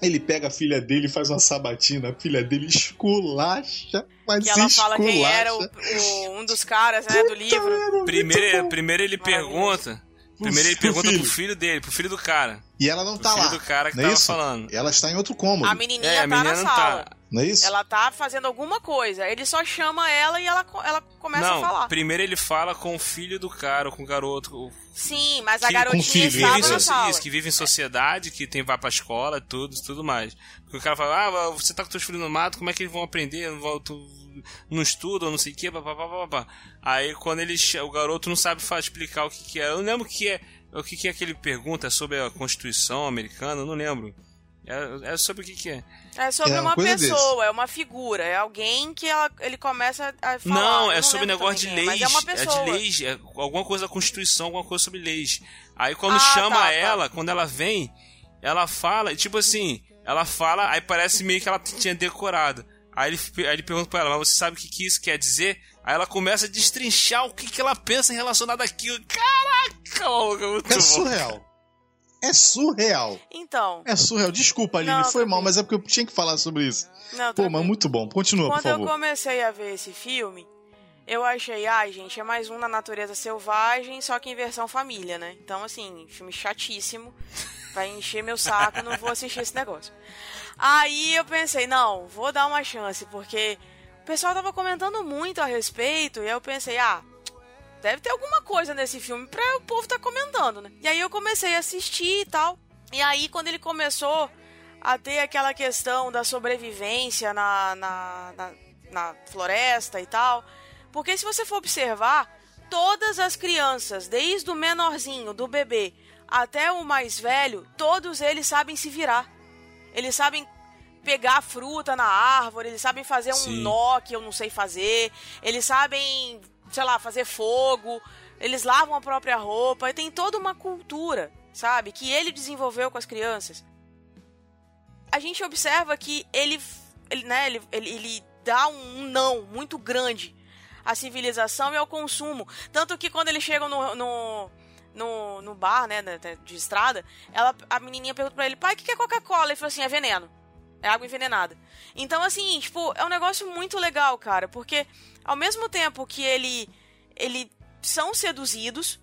Ele pega a filha dele e faz uma sabatina, a filha dele esculacha, mas que ela fala quem esculacha. era o, o- um dos caras, né, do livro. Primeiro, primeiro ele pergunta. Primeiro ele Pro pergunta filho. pro filho dele, pro filho do cara. E ela não Pro tá filho lá. do cara que não é tava isso? falando. Ela está em outro cômodo. A menininha É, a tá menina na não sala. tá. Não é isso? Ela tá fazendo alguma coisa. Ele só chama ela e ela, co- ela começa Não, a falar. primeiro ele fala com o filho do cara, com o garoto. Sim, mas a Que- garotinha com filho, Que estava vive, em na sala. isso, que vive em sociedade, que tem, vai pra escola, tudo, tudo mais. Porque o cara fala, ah, você tá com teus filhos no mato, como é que eles vão aprender? Não, vão- tu- não estudam, não sei o que, papapá. Aí quando ele o garoto não sabe explicar o que, que é. Eu não lembro o que é, o que, que é que ele pergunta, é sobre a Constituição americana, eu não lembro. É, é sobre o que, que é. É sobre É uma uma pessoa, é uma figura, é alguém que ela- ele começa a falar. Não, é sobre lembro negócio de leis. quem é, Mas é uma É pessoa. de leis, é alguma coisa da Constituição, alguma coisa sobre leis. Aí quando Ah, chama tá, tá. ela, quando ela vem, ela fala, tipo assim, ela fala, aí parece meio que ela tinha decorado. Aí ele, aí ele pergunta pra ela, mas você sabe o que, que isso quer dizer? Aí ela começa a destrinchar o que, que ela pensa relacionado àquilo. Caraca, maluco, é muito É bom. surreal. É surreal. Então, É surreal. Desculpa, Aline, Não, foi mal, mas é porque eu tinha que falar sobre isso. não, Pô, mas muito bom. Continua, por Quando eu favor. comecei a ver esse filme, eu achei, ai, gente, é mais um na natureza selvagem, só que em versão família, né? Então, assim, filme chatíssimo. Vai encher meu saco, não vou assistir esse negócio. Aí eu pensei, não, vou dar uma chance, porque o pessoal tava comentando muito a respeito, e aí eu pensei, ah, deve ter alguma coisa nesse filme pra o povo tá comentando, né? E aí eu comecei a assistir e tal. E aí, quando ele começou a ter aquela questão da sobrevivência na, na, na, na floresta e tal. Porque se você for observar, todas as crianças, desde o menorzinho, do bebê, até o mais velho, todos eles sabem se virar. eles sabem pegar fruta na árvore, eles sabem fazer um Sim. nó que eu não sei fazer, eles sabem, sei lá, fazer fogo, eles lavam a própria roupa, e tem toda uma cultura, sabe, que ele desenvolveu com as crianças. A gente observa que ele, ele, né, ele, ele, ele dá um não muito grande à civilização e ao consumo. Tanto que quando eles chegam no, no, no, no bar, né, de estrada, ela, a menininha pergunta pra ele, pai, o que é Coca-Cola? Ele falou assim, é veneno. É água envenenada. Então, assim, tipo, é um negócio muito legal, cara, porque ao mesmo tempo que ele, ele são seduzidos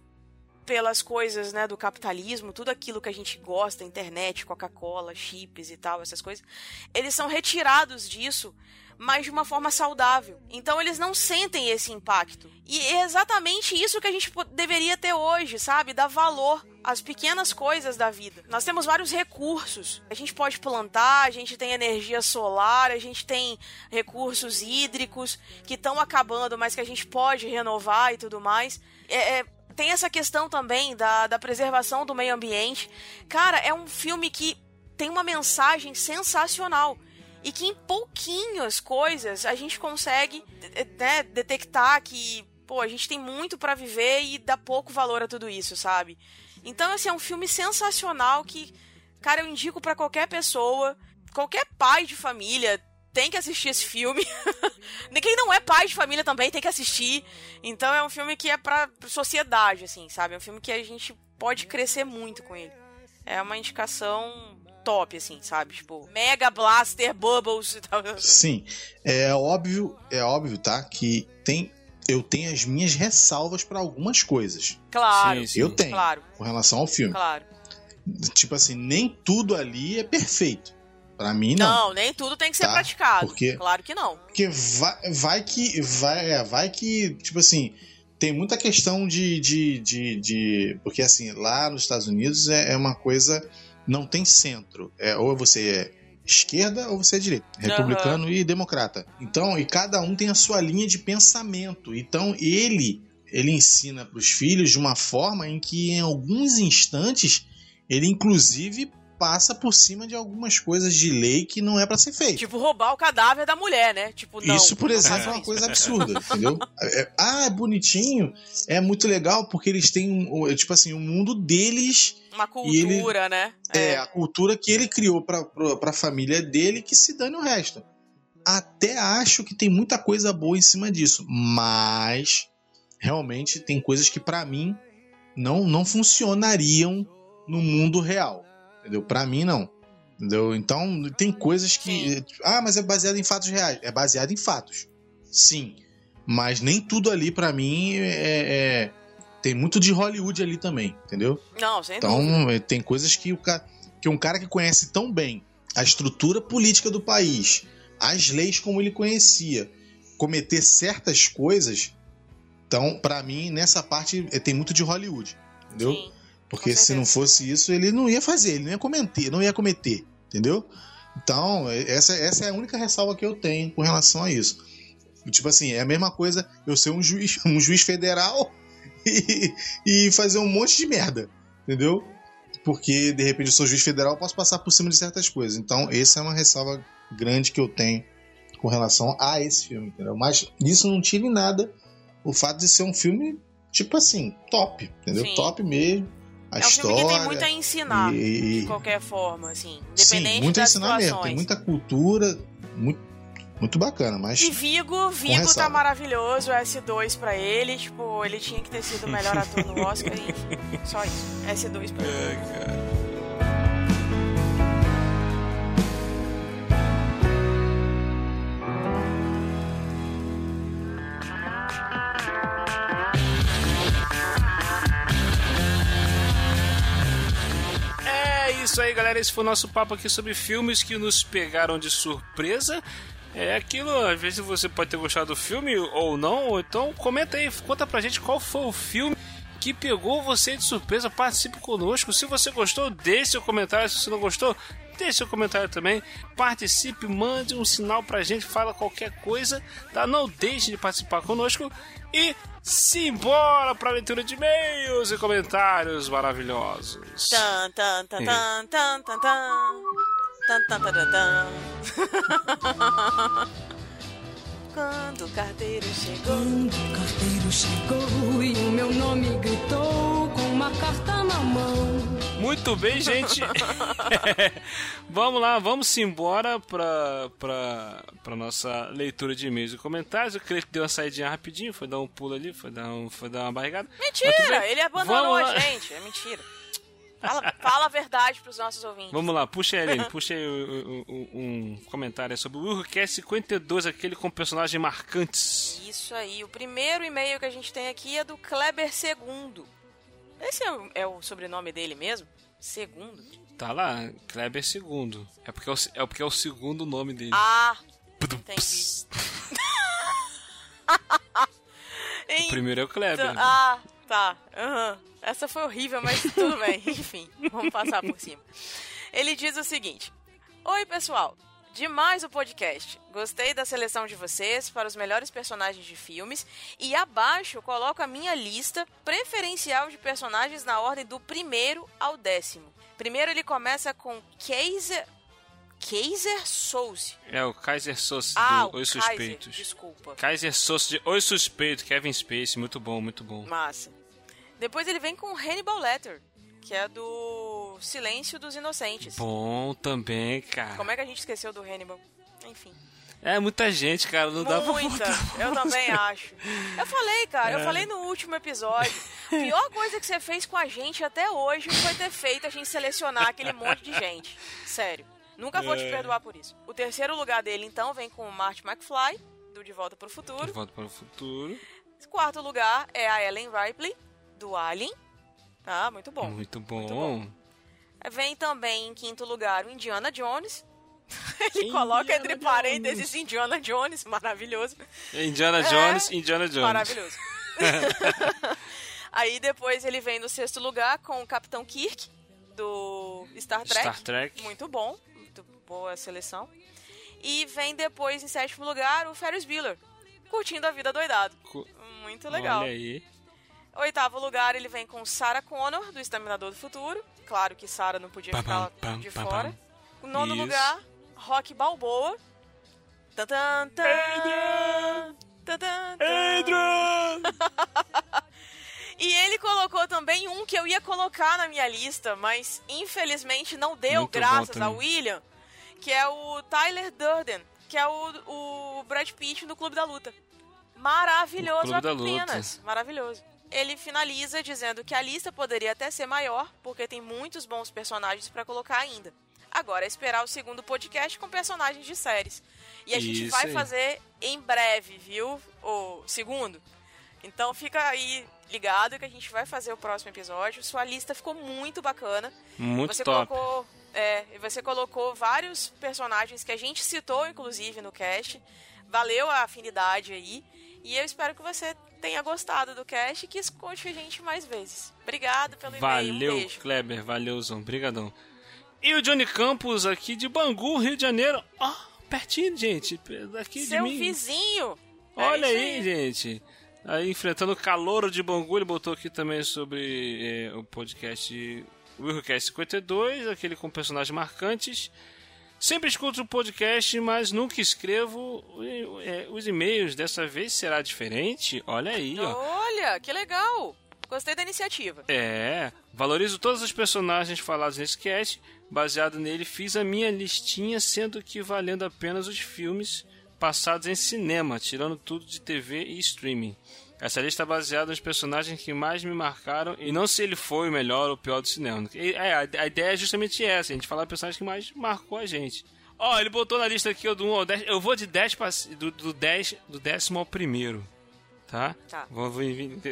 pelas coisas, né, do capitalismo, tudo aquilo que a gente gosta, internet, Coca-Cola, chips e tal, essas coisas, eles são retirados disso, mas de uma forma saudável. Então eles não sentem esse impacto. E é exatamente isso que a gente deveria ter hoje, sabe? Dar valor às pequenas coisas da vida. Nós temos vários recursos. A gente pode plantar, a gente tem energia solar, a gente tem recursos hídricos que estão acabando, mas que a gente pode renovar e tudo mais. É, é, tem essa questão também da, da preservação do meio ambiente. Cara, é um filme que tem uma mensagem sensacional. E que em pouquinhas coisas a gente consegue né, detectar que, pô, a gente tem muito pra viver e dá pouco valor a tudo isso, sabe? Então, assim, é um filme sensacional que, cara, eu indico pra qualquer pessoa, qualquer pai de família tem que assistir esse filme. Quem não é pai de família também tem que assistir. Então é um filme que é pra sociedade, assim, sabe? É um filme que a gente pode crescer muito com ele. É uma indicação top, assim, sabe? Tipo, Mega Blaster Bubbles e tal. Sim, é óbvio, é óbvio, tá? Que tem, eu tenho as minhas ressalvas pra algumas coisas Claro, Sim, sim. Eu tenho. claro, com relação ao filme. claro. Tipo assim, nem tudo ali é perfeito. Pra mim não. Não, nem tudo tem que ser Tá, praticado. porque- Claro que não. Porque vai, vai que. Vai, é, vai que, tipo assim, tem muita questão de, de, de, de- Porque assim, lá nos Estados Unidos é, é uma coisa. Não tem centro. É, ou você é esquerda ou você é direita. Republicano e democrata. Então, e cada um tem a sua linha de pensamento. Então, ele. Ele ensina para os filhos de uma forma em que, em alguns instantes, ele inclusive passa por cima de algumas coisas de lei que não é para ser feito. Tipo, roubar o cadáver da mulher, né? Tipo, não. Isso, por exemplo, é uma coisa absurda, entendeu? É- ah, é bonitinho, é muito legal porque eles têm, um, um, tipo assim, o mundo deles, Uma E ele- cultura, né? é. a cultura que ele criou pra, pra, pra família dele que se dane o resto. Até acho que tem muita coisa boa em cima disso, mas realmente tem coisas que pra mim não, não funcionariam no mundo real, entendeu? Pra mim não. Entendeu? Então, tem coisas que. Ah, mas é baseado em fatos reais. É baseado em fatos. Sim. Mas nem tudo ali, pra mim, é, é- Tem muito de Hollywood ali também, entendeu? Não, sem dúvida. Então, é, tem coisas que, o ca... que um cara que conhece tão bem a estrutura política do país, as leis como ele conhecia, cometer certas coisas. Então, pra mim, nessa parte, é, tem muito de Hollywood, entendeu? Sim. Porque se não fosse isso, ele não ia fazer, ele não ia cometer, não ia cometer, entendeu? Então, é- essa, essa é a única ressalva que eu tenho com relação a isso. Tipo assim, é a mesma coisa eu ser um juiz, um juiz federal e, e fazer um monte de merda, entendeu? Porque, de repente, eu sou juiz federal, posso passar por cima de certas coisas. Então, essa é uma ressalva grande que eu tenho com relação a esse filme, entendeu? Mas isso não tira em nada o fato de ser um filme, tipo assim, top, entendeu? Sim. Top mesmo. A É um história. filme que tem muito a ensinar, e- de qualquer forma, assim. Sim, Independente muito das ensinamento, situações. tem muita cultura, muito, muito bacana, mas E Vigo, Vigo tá ressalva. maravilhoso, S2 pra ele, tipo, ele tinha que ter sido o melhor ator no Oscar e enfim, só isso. S2 pra ele. É, cara. Isso aí, galera. Esse foi o nosso papo aqui sobre filmes que nos pegaram de surpresa. É aquilo, às vezes você pode ter gostado do filme ou não, então comenta aí, conta pra gente qual foi o filme que pegou você de surpresa. Participe conosco. Se você gostou, deixe seu comentário. Se você não gostou, deixe seu comentário também. Participe, mande um sinal pra gente, fala qualquer coisa, tá? Não deixe de participar conosco. E simbora pra leitura de e-mails e comentários maravilhosos. Tan, tan, tan, tan, tan, tan, tan. Tan, tan, tan, tan, tan. Quando o carteiro chegou. Quando o carteiro chegou e o meu nome gritou uma carta na mão. Muito bem, gente. vamos lá, vamos embora pra, pra, pra nossa leitura de e-mails e comentários. Eu creio que deu uma saidinha rapidinho, foi dar um pulo ali, foi dar, um, foi dar uma barrigada. Mentira! Ele abandonou Vamos a lá. gente. É mentira. Fala, fala a verdade pros nossos ouvintes. Vamos lá, puxa aí, Aline, puxa aí um, um- um comentário sobre o Urcast 52, aquele com personagens marcantes. Isso aí. O primeiro e-mail que a gente tem aqui é do Kleber Segundo. Esse é o, é o sobrenome dele mesmo? Segundo? Tá lá, Kleber II. É porque é o, é porque é o segundo nome dele. Ah, entendi. Então- O primeiro é o Kleber. né? Ah, tá. Aham. Essa foi horrível, mas tudo bem. Enfim, vamos passar por cima. Ele diz o seguinte: Oi, pessoal. Demais o podcast. Gostei da seleção de vocês para os melhores personagens de filmes. E abaixo coloco a minha lista preferencial de personagens na ordem do primeiro ao décimo. Primeiro ele começa com Kaiser. Kaiser Souze. É o Kaiser Sosse Ah, do Os Kaiser, Suspeitos. desculpa. Kaiser Sosse de Os Suspeitos, Kevin Spacey, muito bom, muito bom. Massa. Depois ele vem com Hannibal Lecter, que é do Silêncio dos Inocentes. Bom também, cara. Como é que a gente esqueceu do Hannibal? Enfim. É muita gente, cara, não dá pra Muita. Eu também acho. Eu falei, cara, É. eu falei no último episódio. A pior coisa que você fez com a gente até hoje foi ter feito a gente selecionar aquele monte de gente. Sério. Nunca vou te É. perdoar por isso. O terceiro lugar dele, então, vem com o Marty McFly, do De Volta pro Futuro. De volta para o futuro. Quarto lugar é a Ellen Ripley, do Alien. Ah, muito bom. Muito bom. bom. Vem também em quinto lugar o Indiana Jones. Ele coloca entre parênteses Indiana Jones, maravilhoso. Indiana É, Jones, Indiana Jones. Maravilhoso. Aí depois ele vem no sexto lugar com o Capitão Kirk, do Star Trek. Star Trek. Muito bom, muito boa seleção. E vem depois, em sétimo lugar, o Ferris Bueller, curtindo a vida doidado. Muito legal. Olha aí. Oitavo lugar, ele vem com Sarah Connor, do Exterminador do Futuro. Claro que Sarah não podia ficar pam, de pam, fora. pam. Nono Isso. lugar, Rock Balboa. Tan, tan, tan. Adrian! E ele colocou também um que eu ia colocar na minha lista, mas infelizmente não deu, Muito graças a William, que é o Tyler Durden, que é o, o Brad Pitt no Clube da Luta. Maravilhoso Clube apenas. Maravilhoso. Ele finaliza dizendo que a lista poderia até ser maior, porque tem muitos bons personagens pra colocar ainda. Agora é esperar o segundo podcast com personagens de séries. E a gente Isso vai aí. fazer em breve, viu? O segundo. Então fica aí ligado que a gente vai fazer o próximo episódio. Sua lista ficou muito bacana. Muito você top. colocou, é, você colocou vários personagens que a gente citou inclusive no cast. Valeu a afinidade aí. E eu espero que você tenha gostado do cast e que escute a gente mais vezes. Obrigado pelo e-mail. Um Valeu, beijo. Kleber. Valeuzão. Brigadão. E o Johnny Campos aqui de Bangu, Rio de Janeiro. Ó, pertinho, gente. Daqui de Seu mim. vizinho. É Olha isso aí, gente. Aí, enfrentando o calor de Bangu, ele botou aqui também sobre é, o podcast Willcast 52, aquele com personagens marcantes. Sempre escuto o podcast, mas nunca escrevo é, os e-mails. Dessa vez será diferente? Olha aí, ó. Olha, que legal. Gostei da iniciativa. É, valorizo todos os personagens falados nesse cast. Baseado nele, fiz a minha listinha, sendo que valendo apenas os filmes passados em cinema, tirando tudo de TV e streaming. Essa lista é baseada nos personagens que mais me marcaram e não se ele foi o melhor ou o pior do cinema. E, é, a, a ideia é justamente essa, a gente falar personagens que mais marcou a gente. Ó, ele botou na lista aqui do 1 ao 10. Eu vou de 10 pra, do, do 10 do décimo ao primeiro. Tá? Tá. Vou, vou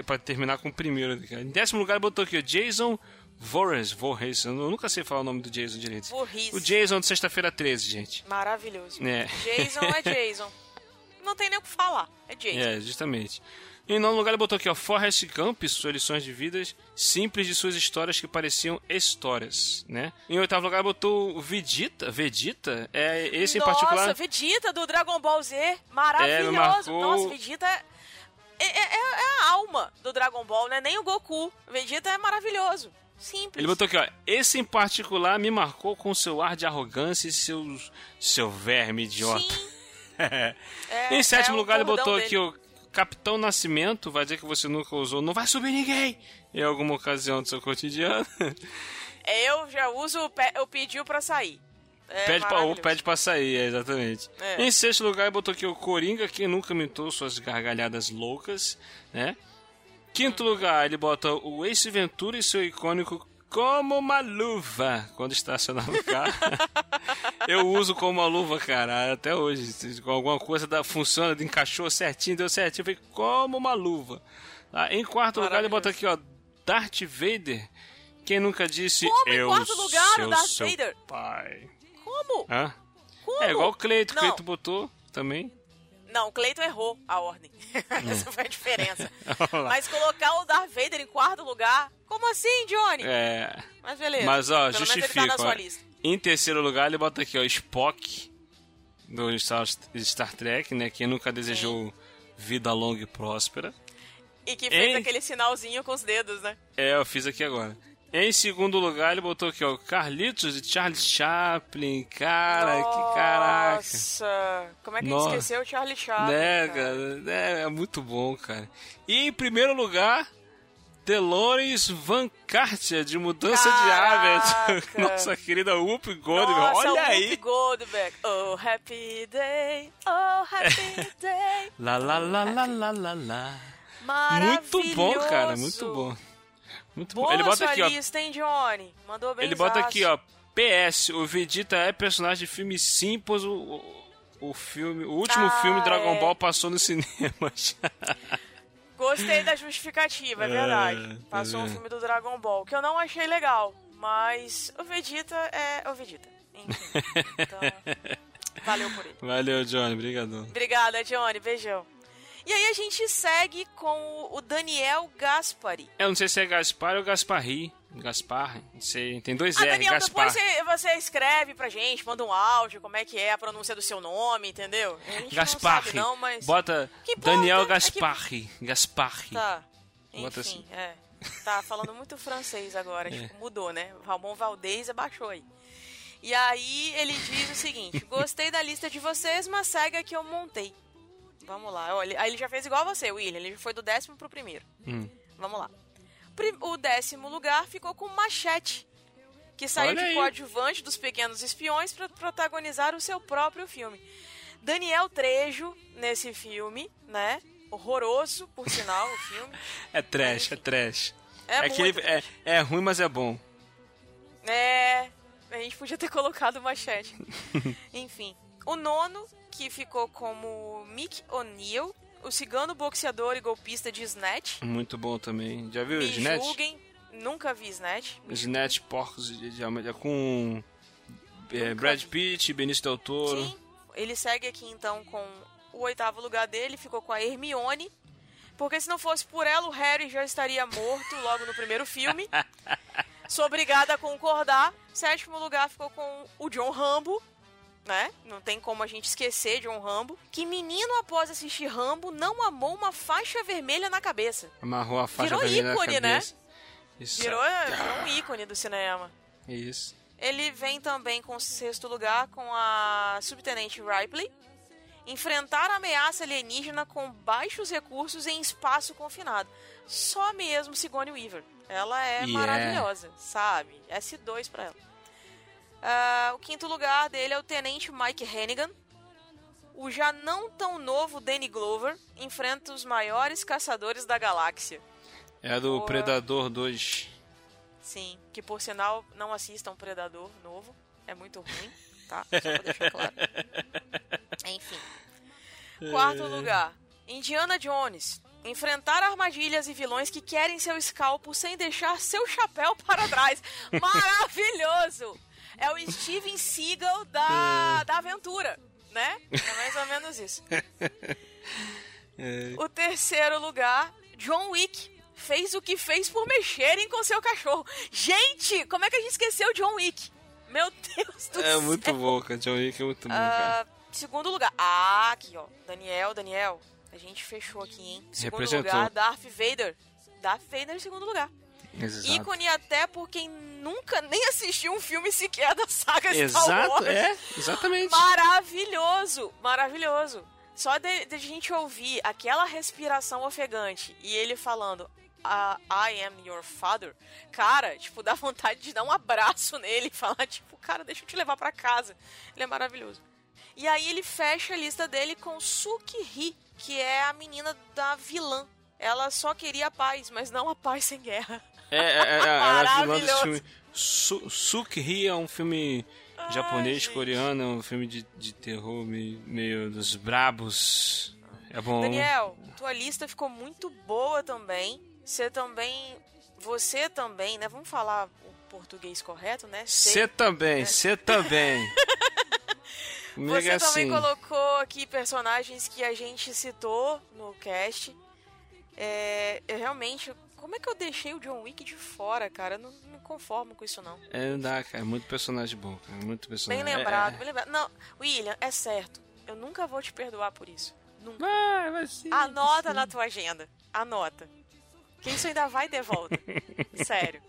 pra terminar com o primeiro. Em décimo lugar, ele botou aqui o Jason Voorhees. Voorhees. Eu nunca sei falar o nome do Jason direito. Voorhees. O Jason de sexta-feira 13, gente. Maravilhoso. É. Jason é Jason. Não tem nem o que falar. É Jason. É, justamente. Em nono lugar, ele botou aqui, ó, Forrest Gump, suas lições de vidas simples de suas histórias que pareciam histórias, né? Em oitavo lugar, ele botou o Vegeta. Vegeta? É esse Nossa, em particular. Vegeta do Dragon Ball Z. Maravilhoso. É, marcou- Nossa, Vegeta é, é, é- é a alma do Dragon Ball, né? Nem o Goku. Vegeta é maravilhoso. Simples. Ele botou aqui, ó. Esse em particular me marcou com seu ar de arrogância e seu, seu verme idiota. Sim. É, em sétimo é lugar, ele botou dele. aqui o Capitão Nascimento. Vai dizer que você nunca usou. Não vai subir ninguém! Em alguma ocasião do seu cotidiano. Eu já uso o, pe... o pediu pra sair. É pede pra, ou pede pra sair, é, exatamente. É. Em sexto lugar, ele botou aqui o Coringa, que nunca mentou suas gargalhadas loucas, né? Quinto lugar, ele bota o Ace Ventura e seu icônico como uma luva quando estaciona no carro. Eu uso como uma luva, cara, até hoje. Alguma coisa da, funciona, encaixou certinho, deu certinho, foi como uma luva. Tá? Em quarto lugar, ele bota aqui, ó, Darth Vader. Quem nunca disse Como em eu quarto lugar, o sou Darth seu Vader? pai? Como? Hã? Como? É igual o Cleito, Não. Cleito botou também. Não, o Cleiton errou a ordem. Essa foi a diferença. Mas colocar o Darth Vader em quarto lugar, como assim, Johnny? É. Mas beleza. Mas ó, Pelo justifica. tá. Em terceiro lugar, ele bota aqui, ó, Spock do Star, Star Trek, né? Quem nunca desejou vida longa e próspera. E que fez aquele sinalzinho com os dedos, né? É, eu fiz aqui agora. Em segundo lugar, ele botou aqui, ó, Carlitos de Charles Chaplin. Cara, que caraca. Nossa, como é que a Nossa. gente esqueceu o Charlie Chaplin? Né, cara? cara? É, é muito bom, cara. E em primeiro lugar, Delores Van Cartier, de Mudança de Hábitos. Caraca. Nossa querida Whoop Goldberg. Nossa, Olha aí. Whoopi Goldberg. Oh, happy day, oh, happy day. Lá, lá, lá, lá, lá, lá, lá. Maravilhoso. Muito bom, cara. Muito bom. Muito bom. Boa Ele bota aqui, ó. lista, hein, Johnny? Mandou bem Ele bota aqui, ó. PS, o Vegeta é personagem de filme sim, pois o, o, filme, o último Ah, filme Dragon é. Ball passou no cinema. Gostei da justificativa, é verdade. tá Passou um vendo? filme do Dragon Ball, que eu não achei legal. Mas o Vegeta é o Vegeta. Enfim. Então, valeu por ele. Valeu, Johnny. Obrigadão. Obrigada, Johnny. Beijão. E aí a gente segue com o Daniel Gaspari. Eu não sei se é Gaspar ou Gasparri. Gaspar, sei. Tem dois Ah, R, Daniel, Gaspar. depois você, você escreve pra gente, manda um áudio, como é que é a pronúncia do seu nome, entendeu? Gasparri. não não, mas... Bota Daniel é que- Gasparri. Gasparri. Tá. Bota Enfim, assim. é. Tá falando muito francês agora, É. tipo, mudou, né? Ramon Valdez abaixou aí. E aí ele diz o seguinte: Gostei da lista de vocês, mas segue a que eu montei. Vamos lá. Olha, aí ele já fez igual a você, William. Ele foi do décimo pro primeiro. Hum. Vamos lá. O décimo lugar ficou com Machete, que saiu Olha de aí. coadjuvante dos Pequenos Espiões para protagonizar o seu próprio filme. Daniel Trejo nesse filme, né? Horroroso, por sinal, o filme. É trash, é trash. É, É, que muito ele- é, é ruim, mas é bom. É, a gente podia ter colocado machete. Enfim, o nono, que ficou como Mick O'Neill, o cigano boxeador e golpista de Snatch. Muito bom também. Já viu o Me Snatch? julguem, nunca vi Snatch. Snatch, porcos de, de- com é, Brad Pitt, Benício Del Toro. Sim, ele segue aqui então com o oitavo lugar dele, ficou com a Hermione. Porque se não fosse por ela, o Harry já estaria morto logo no primeiro filme. Sou obrigada a concordar. Sétimo lugar ficou com o John Rambo, né? Não tem como a gente esquecer John Rambo. Que menino, após assistir Rambo, não amou uma faixa vermelha na cabeça. Amarrou a faixa Virou vermelha ícone, na né? cabeça. Isso. Virou, virou um ícone do cinema. Isso. Ele vem também com o sexto lugar com a Subtenente Ripley. Enfrentar a ameaça alienígena com baixos recursos em espaço confinado. Só mesmo Sigourney Weaver. Ela é E é. maravilhosa, sabe? S2 pra ela. Ah, o quinto lugar dele é o Tenente Mike Hannigan. O já não tão novo Danny Glover enfrenta os maiores caçadores da galáxia. É do. Predador 2. Sim, que por sinal não assistam Predador novo. É muito ruim, tá? Só pra deixar claro. Enfim. Quarto lugar. Indiana Jones. Enfrentar armadilhas e vilões que querem seu escalpo sem deixar seu chapéu para trás. Maravilhoso! É o Steven Seagal da, da aventura, né? É mais ou menos isso. O terceiro lugar, John Wick fez o que fez por mexerem com seu cachorro. Gente, como é que a gente esqueceu John Wick? Meu Deus do É céu. muito bom, cara. John Wick é muito bom, cara. Ah, segundo lugar. Ah, aqui, ó. Daniel, Daniel. A gente fechou aqui, hein? Segundo Representou. lugar, Darth Vader. Darth Vader em segundo lugar. Exato. Ícone até por quem nunca nem assistiu um filme sequer da saga Star Exato, Wars. é, exatamente. Maravilhoso, maravilhoso. Só de, de a gente ouvir aquela respiração ofegante e ele falando "Ah, I am your father, cara, tipo, dá vontade de dar um abraço nele e falar, tipo, cara, deixa eu te levar pra casa. Ele é maravilhoso. E aí ele fecha a lista dele com Suki-Hi, que é a menina da vilã. Ela só queria paz, mas não a paz sem guerra. É, é, é, é filme. Su Sukri é um filme japonês, gente. coreano, é um filme de, de terror meio, meio dos brabos. É bom. Daniel, tua lista ficou muito boa também. Você também. Você também, né? Vamos falar o português correto, né? Você também, você também. Comigo Você é também assim. colocou aqui personagens que a gente citou no cast. É, eu realmente. Como é que eu deixei o John Wick de fora, cara? Eu não me conformo com isso, não. É, não dá, cara. Muito personagem bom, cara. Muito Bem personagem. lembrado, É, bem lembrado. Não, William, é certo. Eu nunca vou te perdoar por isso. Nunca. Vai, vai sim. Anota na tua agenda. Anota. Que isso ainda vai ter volta. Sério.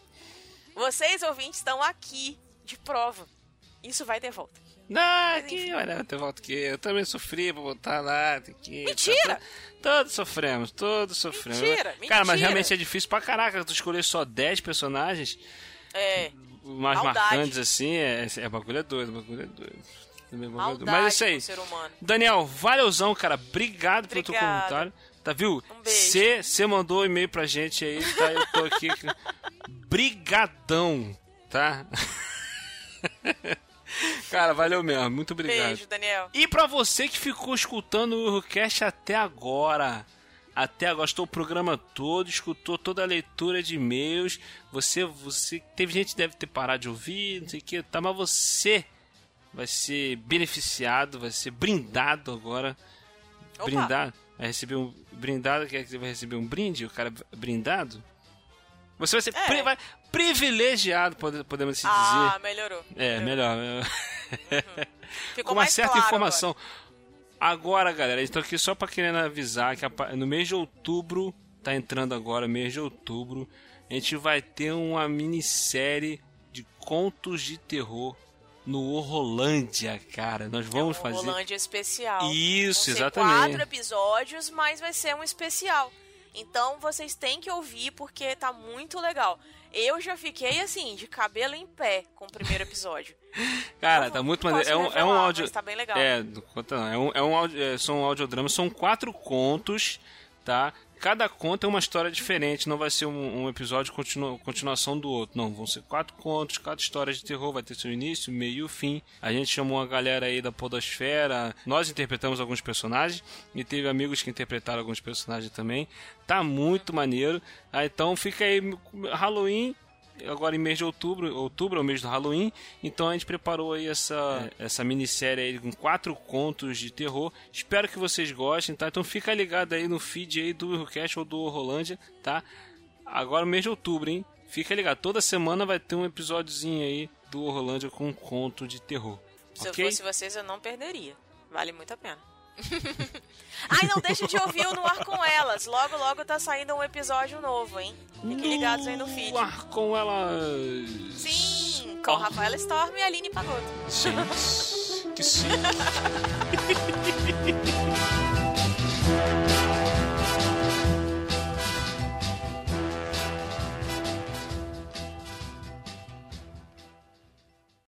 Vocês, ouvintes, estão aqui de prova. Isso vai ter volta. Não, enfim. aqui, olha, eu volto aqui. Eu também sofri pra botar lá. Aqui, Mentira! Tá, todos sofremos, todos sofremos. Mentira, Cara, mas mentira. realmente é difícil pra caraca. Tu escolher só 10 personagens É. mais Maldade. marcantes assim. É, é bagulho é doido, bagulho é doido. Bagulho é doido. Maldade Mas é isso aí. Daniel, valeuzão, cara. Obrigado pelo teu comentário. Tá, viu? Um. Você você mandou um e-mail pra gente aí, tá? Eu tô aqui. Brigadão, tá? cara, valeu mesmo. Muito obrigado. Beijo, Daniel. E pra você que ficou escutando o Eurocast até agora, até agora, estou o programa todo, escutou toda a leitura de e-mails, você, você, teve gente que deve ter parado de ouvir, não sei o que, tá, mas você vai ser beneficiado, vai ser brindado agora, Opa. brindado, vai receber um, brindado, quer dizer, vai receber um brinde, o cara brindado, você vai ser É. pri- vai- privilegiado, pode- podemos Ah, dizer. melhorou. É, melhor. Ficou com uma mais certa claro informação. Agora, galera, estou aqui só para querendo avisar que no mês de outubro, tá entrando agora, mês de outubro, a gente vai ter uma minissérie de contos de terror no Horrolândia, cara. Nós vamos é um fazer. Rolândia especial. Isso, exatamente. quatro episódios, mas vai ser um especial. Então vocês têm que ouvir porque tá muito legal. Eu já fiquei assim, de cabelo em pé com o primeiro episódio. Cara, Não tá muito maneiro. É um, é um áudio. tá bem legal. É, não conta não. É um, é um áudio, é, são audiodramas, são quatro contos, tá? Cada conto é uma história diferente, não vai ser um, um episódio continu, continuação do outro. Não, vão ser quatro contos, cada história de terror vai ter seu início, meio e fim. A gente chamou a galera aí da Podosfera, nós interpretamos alguns personagens e teve amigos que interpretaram alguns personagens também. Tá muito maneiro. Ah, então fica aí, Halloween agora em mês de outubro, outubro é o mês do Halloween, então a gente preparou aí essa, essa minissérie aí com quatro contos de terror. Espero que vocês gostem, tá? Então fica ligado aí no feed aí do Eurocast ou do Rolândia, tá? Agora mês de outubro, hein? Fica ligado, toda semana vai ter um episódiozinho aí do Rolândia com um conto de terror. Se ok? eu fosse vocês, eu não perderia. Vale muito a pena. Ai, não deixa de ouvir o No Ar Com Elas. Logo, logo tá saindo um episódio novo, hein? Fiquem ligados aí no feed. ar com elas. Sim, com Rafaela Storm e Aline Pagotto. Gente, que sim.